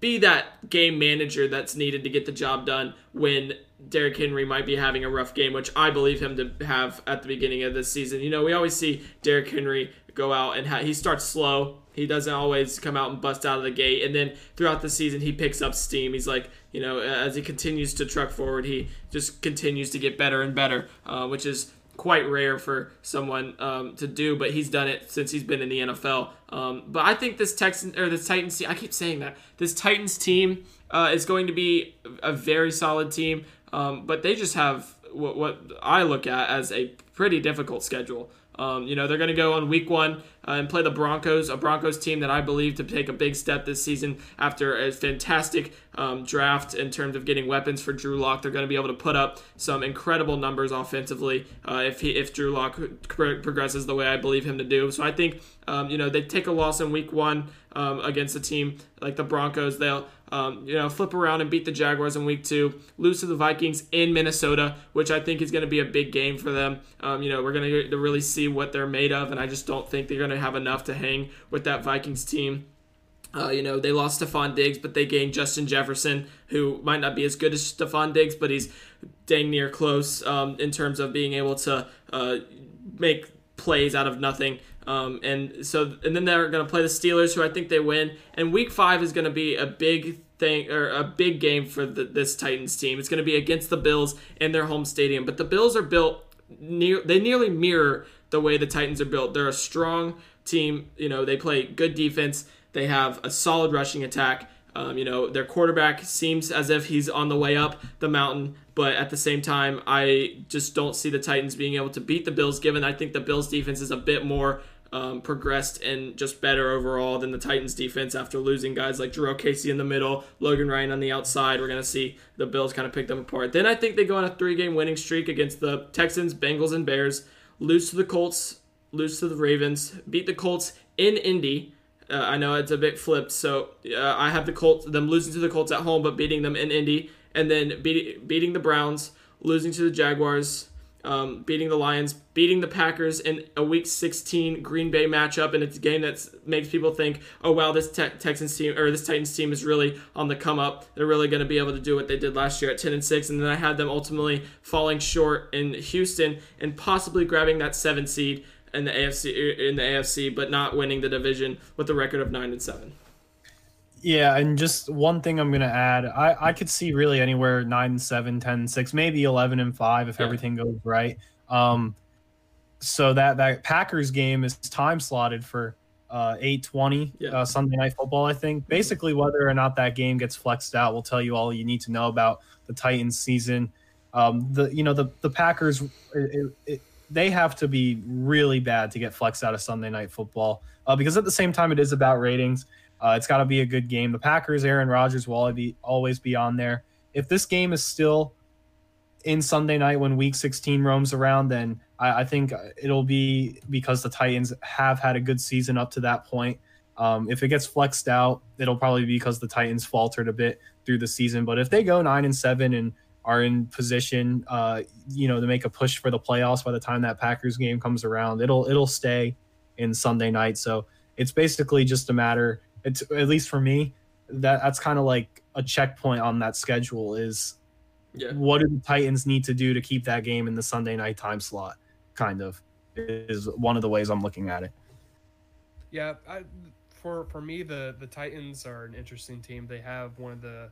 be that game manager that's needed to get the job done when Derrick Henry might be having a rough game, which I believe him to have at the beginning of this season. You know, we always see Derrick Henry go out and ha- he starts slow. He doesn't always come out and bust out of the gate. And then throughout the season, he picks up steam. He's like, you know, as he continues to truck forward, he just continues to get better and better, uh, which is quite rare for someone um, to do, but he's done it since he's been in the NFL. Um, but I think this Texan or this Titans team, I keep saying that this Titans team uh, is going to be a very solid team. Um, but they just have what, what, I look at as a pretty difficult schedule. Um, you know, they're going to go on week one uh, and play the Broncos, a Broncos team that I believe to take a big step this season after a fantastic um, draft in terms of getting weapons for Drew Lock. They're going to be able to put up some incredible numbers offensively uh, if he if Drew Lock progresses the way I believe him to do. So I think um, you know they take a loss in Week One um, against a team like the Broncos. They'll um, you know, flip around and beat the Jaguars in week two, lose to the Vikings in Minnesota, which I think is going to be a big game for them. Um, you know, we're going to really see what they're made of, and I just don't think they're going to have enough to hang with that Vikings team. Uh, you know, they lost Stefon Diggs, but they gained Justin Jefferson, who might not be as good as Stefon Diggs, but he's dang near close um, in terms of being able to uh, make plays out of nothing. Um, and so, and then they're going to play the Steelers, who I think they win. And Week Five is going to be a big thing or a big game for the, this Titans team. It's going to be against the Bills in their home stadium. But the Bills are built near; they nearly mirror the way the Titans are built. They're a strong team. You know, they play good defense. They have a solid rushing attack. Um, you know, their quarterback seems as if he's on the way up the mountain, but at the same time, I just don't see the Titans being able to beat the Bills, given I think the Bills' defense is a bit more um, progressed and just better overall than the Titans' defense after losing guys like Jurrell Casey in the middle, Logan Ryan on the outside. We're going to see the Bills kind of pick them apart. Then I think they go on a three game winning streak against the Texans, Bengals, and Bears, lose to the Colts, lose to the Ravens, beat the Colts in Indy uh, I know it's a bit flipped, so uh, I have the Colts, them losing to the Colts at home, but beating them in Indy, and then beating beating the Browns, losing to the Jaguars, um, beating the Lions, beating the Packers in a Week 16 Green Bay matchup, and it's a game that makes people think, oh wow, this te- Texans team or this Titans team is really on the come up. They're really going to be able to do what they did last year at 10 and 6, and then I had them ultimately falling short in Houston and possibly grabbing that seven seed in the AFC in the AFC, but not winning the division with a record of nine and seven. Yeah, and just one thing I'm gonna add, I, I could see really anywhere nine and seven, 10 and six, maybe eleven and five if yeah. everything goes right. Um, so that that Packers game is time slotted for uh, 8:20 yeah. uh, Sunday night football. I think basically whether or not that game gets flexed out will tell you all you need to know about the Titans season. Um, the you know the the Packers it, it, they have to be really bad to get flexed out of Sunday night football uh, because at the same time it is about ratings. Uh, it's got to be a good game. The Packers, Aaron Rodgers will always be, always be on there. If this game is still in Sunday night when Week 16 roams around, then I, I think it'll be because the Titans have had a good season up to that point. Um, if it gets flexed out, it'll probably be because the Titans faltered a bit through the season. But if they go nine and seven and are in position, uh, you know, to make a push for the playoffs by the time that Packers game comes around. It'll it'll stay in Sunday night, so it's basically just a matter. It's at least for me that that's kind of like a checkpoint on that schedule. Is yeah. what do the Titans need to do to keep that game in the Sunday night time slot? Kind of is one of the ways I'm looking at it. Yeah, I, for for me, the the Titans are an interesting team. They have one of the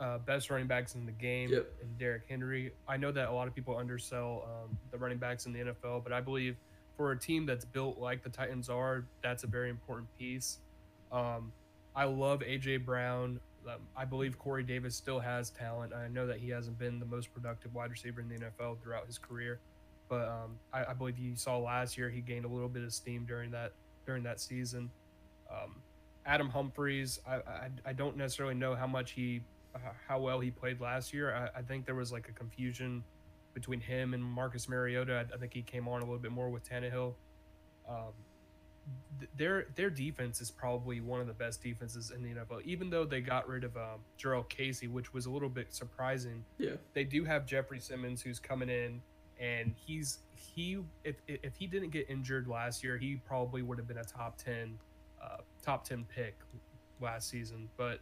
uh, best running backs in the game yep. and Derrick Henry. I know that a lot of people undersell um, the running backs in the NFL, but I believe for a team that's built like the Titans are, that's a very important piece. Um, I love AJ Brown. Um, I believe Corey Davis still has talent. I know that he hasn't been the most productive wide receiver in the NFL throughout his career, but um, I, I, believe you saw last year he gained a little bit of steam during that during that season. Um, Adam Humphries, I, I, I don't necessarily know how much he how well he played last year. I, I, think there was like a confusion between him and Marcus Mariota. I, I think he came on a little bit more with Tannehill. Um, their their defense is probably one of the best defenses in the NFL. Even though they got rid of um, Jurrell Casey, which was a little bit surprising. Yeah, they do have Jeffrey Simmons who's coming in, and he's he if if he didn't get injured last year, he probably would have been a top ten uh, top ten pick last season, but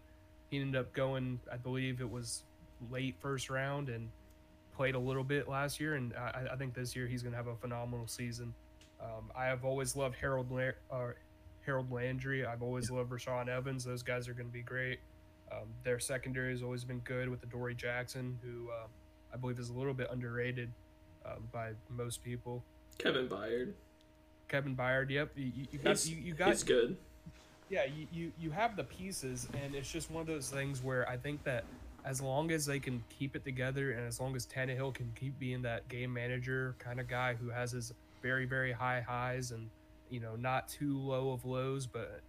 he ended up going, I believe it was late first round and played a little bit last year. And I, I think this year he's going to have a phenomenal season. Um, I have always loved Harold La- uh, Harold Landry. I've always loved Rashaan Evans. Those guys are going to be great. Um, their secondary has always been good with the Adoree' Jackson, who uh, I believe is a little bit underrated um, by most people. Kevin Byard. Kevin Byard. Yep, you, you got he's, you, you got. He's good yeah, you, you, you have the pieces, and it's just one of those things where I think that as long as they can keep it together, and as long as Tannehill can keep being that game manager kind of guy who has his very very high highs, and you know, not too low of lows, but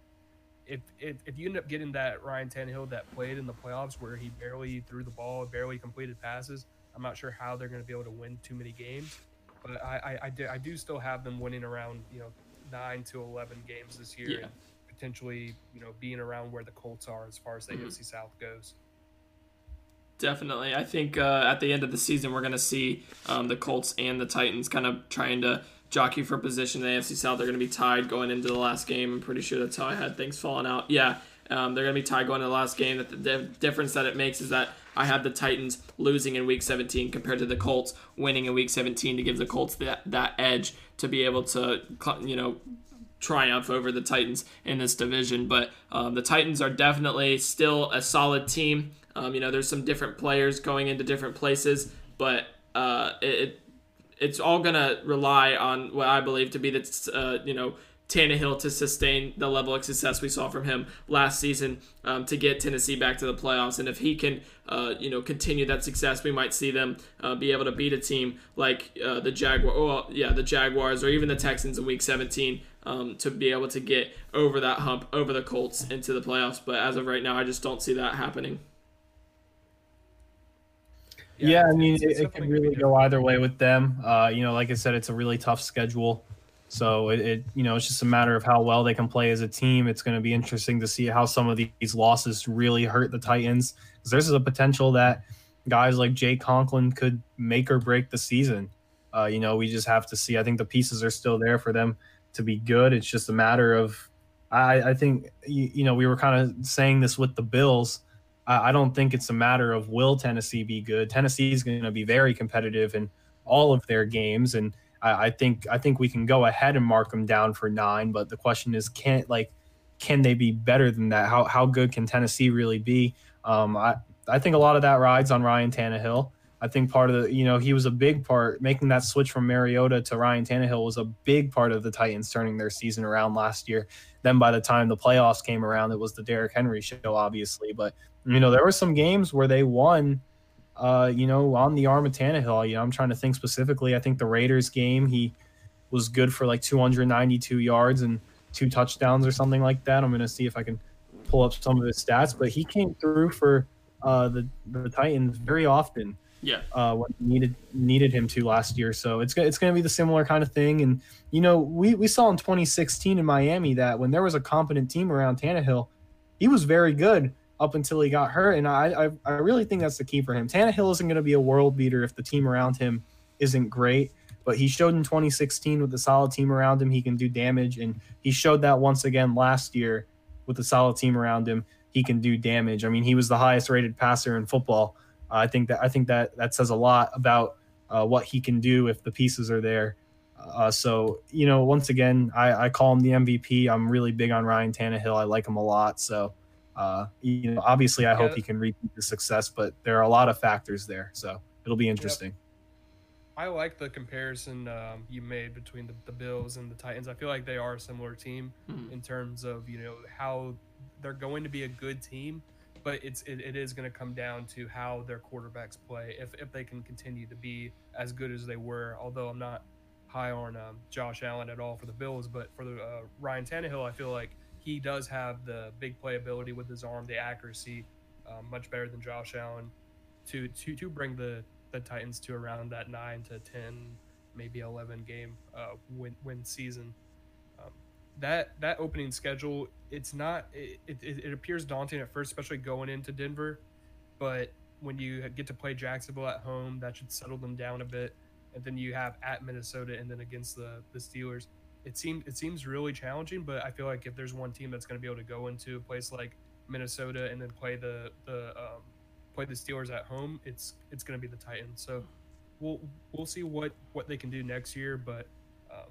if, if if you end up getting that Ryan Tannehill that played in the playoffs where he barely threw the ball, barely completed passes, I'm not sure how they're going to be able to win too many games. But I, I, I, do, I do still have them winning around you know nine to eleven games this year, Yeah. and potentially you know being around where the Colts are as far as the Mhm. AFC South goes. Definitely. I think uh, at the end of the season, we're going to see um, the Colts and the Titans kind of trying to jockey for position in the AFC South. They're going to be tied going into the last game. I'm pretty sure that's how I had things falling out. Yeah, um, they're going to be tied going into the last game. That the difference that it makes is that I had the Titans losing in Week 17 compared to the Colts winning in Week 17 to give the Colts that that edge to be able to, you know, triumph over the Titans in this division. But um, the Titans are definitely still a solid team. Um, you know, there's some different players going into different places, but uh, it, it's all gonna rely on what I believe to be the uh, you know Tannehill to sustain the level of success we saw from him last season um, to get Tennessee back to the playoffs. And if he can, uh, you know, continue that success, we might see them uh, be able to beat a team like uh, the Jaguar, well, yeah, the Jaguars or even the Texans in Week 17 um, to be able to get over that hump, over the Colts into the playoffs. But as of right now, I just don't see that happening. Yeah, I mean, it's- it, it could really go either way with them. Uh, you know, like I said, it's a really tough schedule. So it, it, you know, it's just a matter of how well they can play as a team. It's going to be interesting to see how some of these losses really hurt the Titans because there's a potential that guys like Jack Conklin could make or break the season. Uh, you know, we just have to see. I think the pieces are still there for them to be good. It's just a matter of, I, I think, you, you know, we were kind of saying this with the Bills. I don't think it's a matter of will Tennessee be good. Tennessee is going to be very competitive in all of their games, and I, I think I think we can go ahead and mark them down for nine. But the question is, can like can they be better than that? How how good can Tennessee really be? Um, I I think a lot of that rides on Ryan Tannehill. I think part of the you know he was a big part making that switch from Mariota to Ryan Tannehill was a big part of the Titans turning their season around last year. Then by the time the playoffs came around, it was the Derrick Henry show, obviously. But you know, there were some games where they won, uh, you know, on the arm of Tannehill. You know, I'm trying to think specifically. I think the Raiders game, he was good for like 292 yards and two touchdowns or something like that. I'm going to see if I can pull up some of his stats, but he came through for uh, the the Titans very often Yeah. uh, when needed needed him to last year. So it's it's going to be the similar kind of thing. And you know, we we saw in 2016 in Miami that when there was a competent team around Tannehill, he was very good up until he got hurt. And I I, I really think that's the key for him. Tannehill isn't going to be a world beater if the team around him isn't great. But he showed in 2016 with a solid team around him, he can do damage, and he showed that once again last year with a solid team around him, he can do damage. I mean, he was the highest rated passer in football. Uh, I think that I think that that says a lot about uh, what he can do if the pieces are there. Uh, so you know, once again, I, I call him the MVP. I'm really big on Ryan Tannehill. I like him a lot. So uh, you know, obviously, I hope Yeah. he can repeat the success, but there are a lot of factors there. So it'll be interesting. I like the comparison um, you made between the, the Bills and the Titans. I feel like they are a similar team Mhm. in terms of you know how they're going to be a good team, but it's it, it is going to come down to how their quarterbacks play. If if they can continue to be as good as they were, although I'm not high on um, Josh Allen at all for the Bills, but for the uh, Ryan Tannehill, I feel like he does have the big playability with his arm, the accuracy, um, much better than Josh Allen to to to bring the the Titans to around that nine to ten, maybe eleven game uh, win win season. Um, that that opening schedule, it's not. It, it, it appears daunting at first, especially going into Denver, but when you get to play Jacksonville at home, that should settle them down a bit. And then you have at Minnesota, and then against the the Steelers. It seems it seems really challenging, but I feel like if there's one team that's going to be able to go into a place like Minnesota and then play the the um, play the Steelers at home, it's it's going to be the Titans. So we'll we'll see what what they can do next year, but um,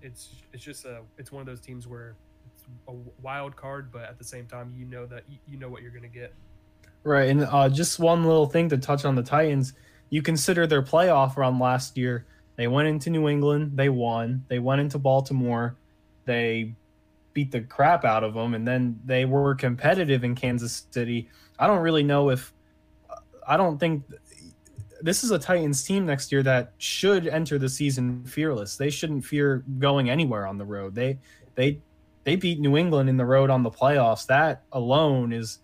it's it's just a it's one of those teams where it's a wild card, but at the same time, you know that you, know what you're going to get. Right, and uh, just one little thing to touch on the Titans. You consider their playoff run last year. They went into New England, they won. They went into Baltimore, they beat the crap out of them, and then they were competitive in Kansas City. I don't really know if I don't think this is a Titans team next year that should enter the season fearless. They shouldn't fear going anywhere on the road. They they they beat New England in the road on the playoffs. That alone is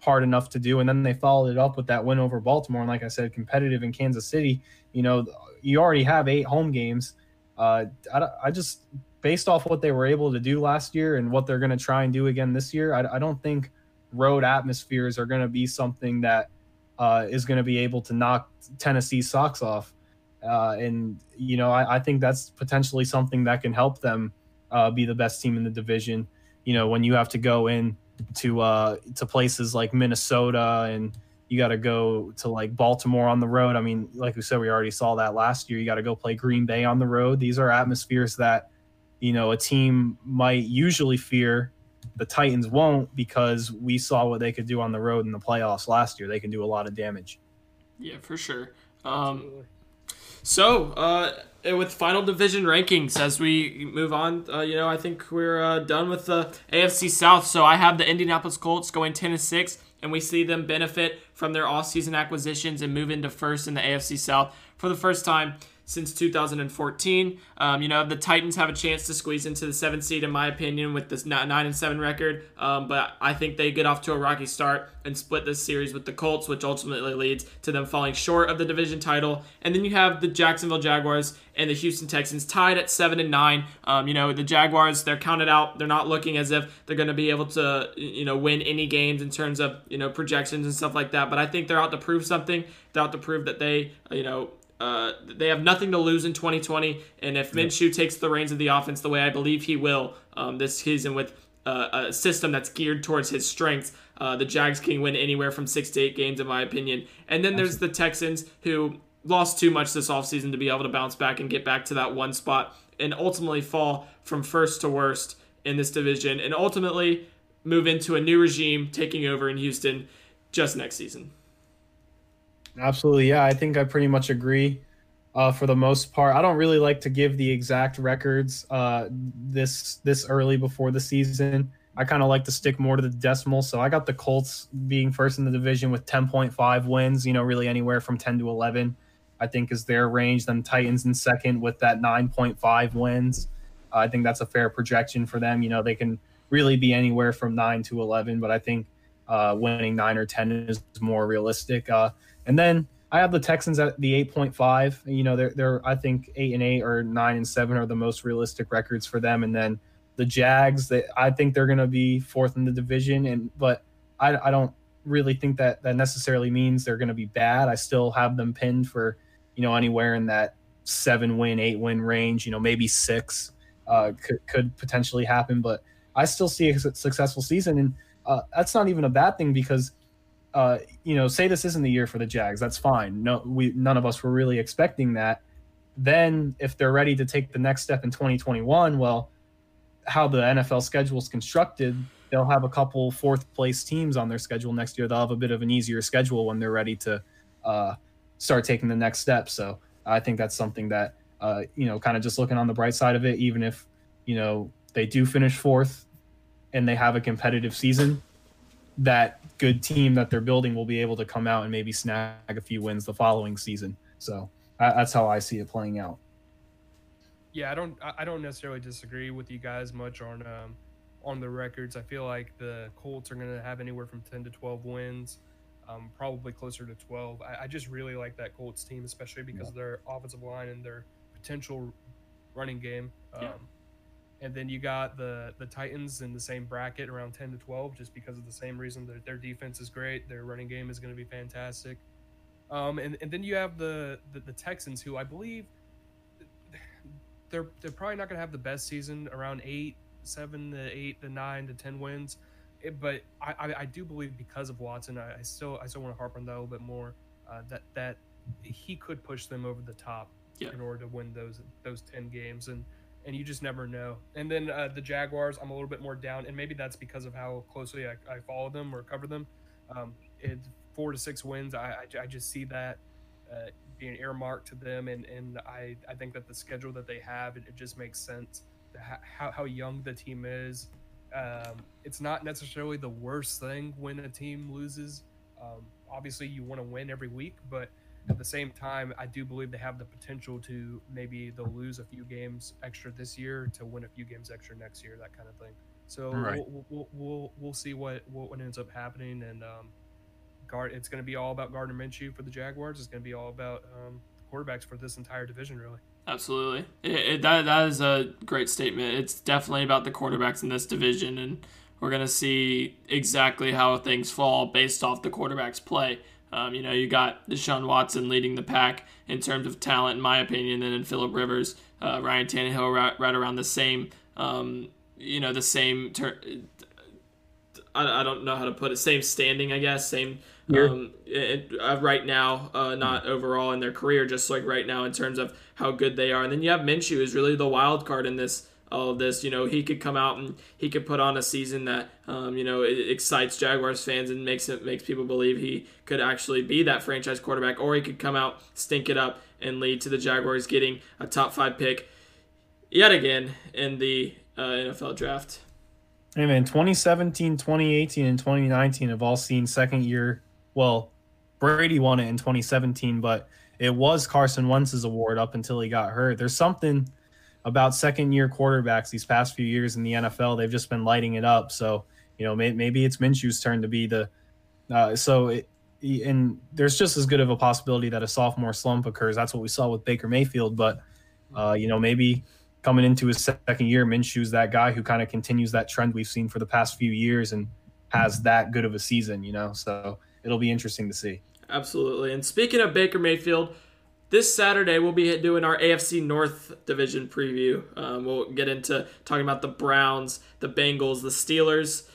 hard enough to do. And then they followed it up with that win over Baltimore. And like I said, competitive in Kansas City. You know, you already have eight home games. Uh, I, I just based off what they were able to do last year and what they're going to try and do again this year. I, I don't think road atmospheres are going to be something that uh, is going to be able to knock Tennessee socks off. Uh, and you know, I, I, think that's potentially something that can help them uh, be the best team in the division. You know, when you have to go in to uh, to places like Minnesota and you got to go to like Baltimore on the road. I mean, like we said, we already saw that last year. You got to go play Green Bay on the road. These are atmospheres that you know a team might usually fear the Titans won't because we saw what they could do on the road in the playoffs last year. They can do a lot of damage. Yeah, for sure. Um, so, uh, with final division rankings, as we move on, uh, you know, I think we're uh, done with the AFC South. So I have the Indianapolis Colts going ten and six, and we see them benefit from their off-season acquisitions and move into first in the AFC South for the first time since 2014. Um, you know, the Titans have a chance to squeeze into the seventh seed, in my opinion, with this nine and seven record. Um, but I think they get off to a rocky start and split this series with the Colts, which ultimately leads to them falling short of the division title. And then you have the Jacksonville Jaguars and the Houston Texans tied at seven and nine. Um, you know, the Jaguars they're counted out. They're not looking as if they're going to be able to you know win any games in terms of you know projections and stuff like that. But I think they're out to prove something. They're out to prove that they you know uh, they have nothing to lose in 2020, and if Minshew takes the reins of the offense the way I believe he will um, this season with uh, a system that's geared towards his strengths, uh, the Jags can win anywhere from six to eight games, in my opinion. And then there's the Texans, who lost too much this offseason to be able to bounce back and get back to that one spot and ultimately fall from first to worst in this division and ultimately move into a new regime taking over in Houston just next season. Absolutely, yeah. I think I pretty much agree. Uh, for the most part, I don't really like to give the exact records uh, this this early before the season. I kind of like to stick more to the decimal. So I got the Colts being first in the division with 10.5 wins. You know, really anywhere from 10 to 11, I think is their range. Then Titans in second with that 9.5 wins. Uh, I think that's a fair projection for them. You know, they can really be anywhere from nine to 11, but I think uh, winning nine or 10 is more realistic. Uh, and then I have the Texans at the 8.5. You know, they're, they're, I think, 8 and 8 or 9 and 7 are the most realistic records for them. And then the Jags, they, I think they're going to be fourth in the division. And, but I, I don't really think that that necessarily means they're going to be bad. I still have them pinned for, you know, anywhere in that seven win, eight win range, you know, maybe six uh, could, could potentially happen. But I still see a successful season. And uh, that's not even a bad thing because uh, you know, say this isn't the year for the Jags, that's fine. No, we none of us were really expecting that. Then, if they're ready to take the next step in 2021, well, how the NFL schedule is constructed, they'll have a couple fourth place teams on their schedule next year. They'll have a bit of an easier schedule when they're ready to uh, start taking the next step. So I think that's something that uh, you know, kind of just looking on the bright side of it, even if you know they do finish fourth and they have a competitive season, that good team that they're building will be able to come out and maybe snag a few wins the following season. So that's how I see it playing out. Yeah, I don't I don't necessarily disagree with you guys much on um, on the records. I feel like the Colts are going to have anywhere from ten to twelve wins, um, probably closer to twelve. I, I, just really like that Colts team, especially because yeah. of their offensive line and their potential running game. Um, yeah and then you got the the Titans in the same bracket around 10 to 12 just because of the same reason. Their, their defense is great. Their running game is going to be fantastic. Um, and, and then you have the, the, the Texans who I believe they're they're probably not going to have the best season around 8 7 to 8 to 9 to 10 wins. It, eh, but I, I, I, do believe because of Watson I, I, still I still want to harp on that a little bit more uh, that that he could push them over the top yeah. in order to win those those 10 games. And and you just never know. And then uh, the Jaguars, I'm a little bit more down, and maybe that's because of how closely I, I follow them or cover them. Um, it's four to six wins. I, I, I just see that uh, being earmarked to them, and, and I, I think that the schedule that they have, it, it just makes sense. How, how young the team is. Um, it's not necessarily the worst thing when a team loses. Um, obviously, you want to win every week, but At the same time, I do believe they have the potential to maybe they'll lose a few games extra this year to win a few games extra next year, that kind of thing. So Right. we'll, we'll, we'll we'll see what what ends up happening, and um, guard. It's going to be all about Gardner Minshew for the Jaguars. It's going to be all about um, quarterbacks for this entire division, really. Absolutely, it, it, that that is a great statement. It's definitely about the quarterbacks in this division, and we're gonna see exactly how things fall based off the quarterbacks' play. Um, you know, you got Deshaun Watson leading the pack in terms of talent, in my opinion, and then Philip Rivers, uh, Ryan Tannehill, right, right around the same. Um, you know, the same. Ter- I, I don't know how to put it. Same standing, I guess. Same. Um, it, uh, right now, uh, not overall in their career, just like right now in terms of how good they are. And then you have Minshew is really the wild card in this all of this. You know, he could come out and he could put on a season that um, you know excites Jaguars fans and makes it makes people believe he could actually be that franchise quarterback, or he could come out, stink it up, and lead to the Jaguars getting a top five pick yet again in the uh, NFL draft. Hey man, 2017, 2018, and 2019 have all seen second year. Well, Brady won it in 2017, but it was Carson Wentz's award up until he got hurt. There's something about second year quarterbacks these past few years in the NFL. They've just been lighting it up. So, you know, may, maybe it's Minshew's turn to be the. Uh, so, it, and there's just as good of a possibility that a sophomore slump occurs. That's what we saw with Baker Mayfield. But, uh, you know, maybe coming into his second year, Minshew's that guy who kind of continues that trend we've seen for the past few years and has that good of a season, you know. So it'll be interesting to see. Absolutely. And speaking of Baker Mayfield, this Saturday we'll be doing our AFC North division preview. Um, we'll get into talking about the Browns, the Bengals, the Steelers,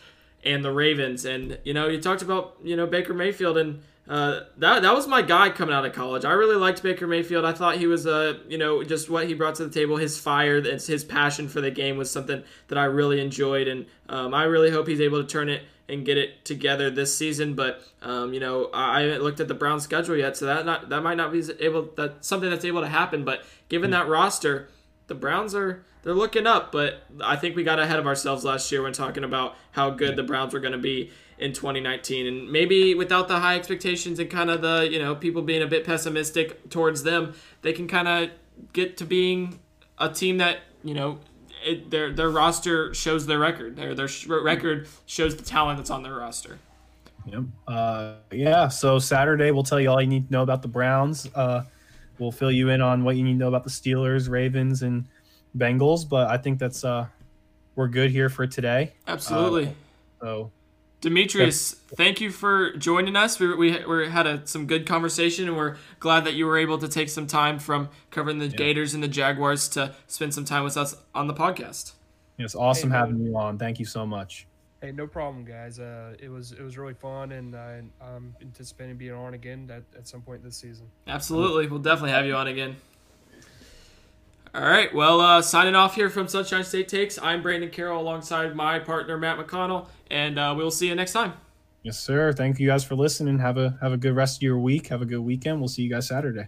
and the Ravens. And you know, you talked about you know Baker Mayfield, and uh, that that was my guy coming out of college. I really liked Baker Mayfield. I thought he was uh, you know just what he brought to the table, his fire, his passion for the game was something that I really enjoyed, and um, I really hope he's able to turn it and get it together this season. But um, you know, I haven't looked at the Browns schedule yet, so that not that might not be able that something that's able to happen. But given that roster, the Browns are they're looking up. But I think we got ahead of ourselves last year when talking about how good the Browns were going to be in 2019, and maybe without the high expectations and kind of the you know people being a bit pessimistic towards them, they can kind of get to being a team that you know it, their their roster shows their record. Their their sh- record shows the talent that's on their roster. Yep. Uh, yeah. So Saturday, we'll tell you all you need to know about the Browns. Uh, we'll fill you in on what you need to know about the Steelers, Ravens, and Bengals. But I think that's uh, we're good here for today. Absolutely. So Demetrius, thank you for joining us. We, we, we had a, some good conversation, and we're glad that you were able to take some time from covering the Gators and the Jaguars to spend some time with us on the podcast. it's awesome Hey, having you on. Thank you so much. Hey, no problem, guys. Uh, it was it was really fun, and I, I'm anticipating being on again at, at some point this season. Absolutely. We'll definitely have you on again. All right. Well, uh, signing off here from Sunshine State Takes, I'm Brandon Carroll alongside my partner, Matt McConnell, and uh, we'll see you next time. Yes, sir. Thank you guys for listening. Have a have a good rest of your week. Have a good weekend. We'll see you guys Saturday.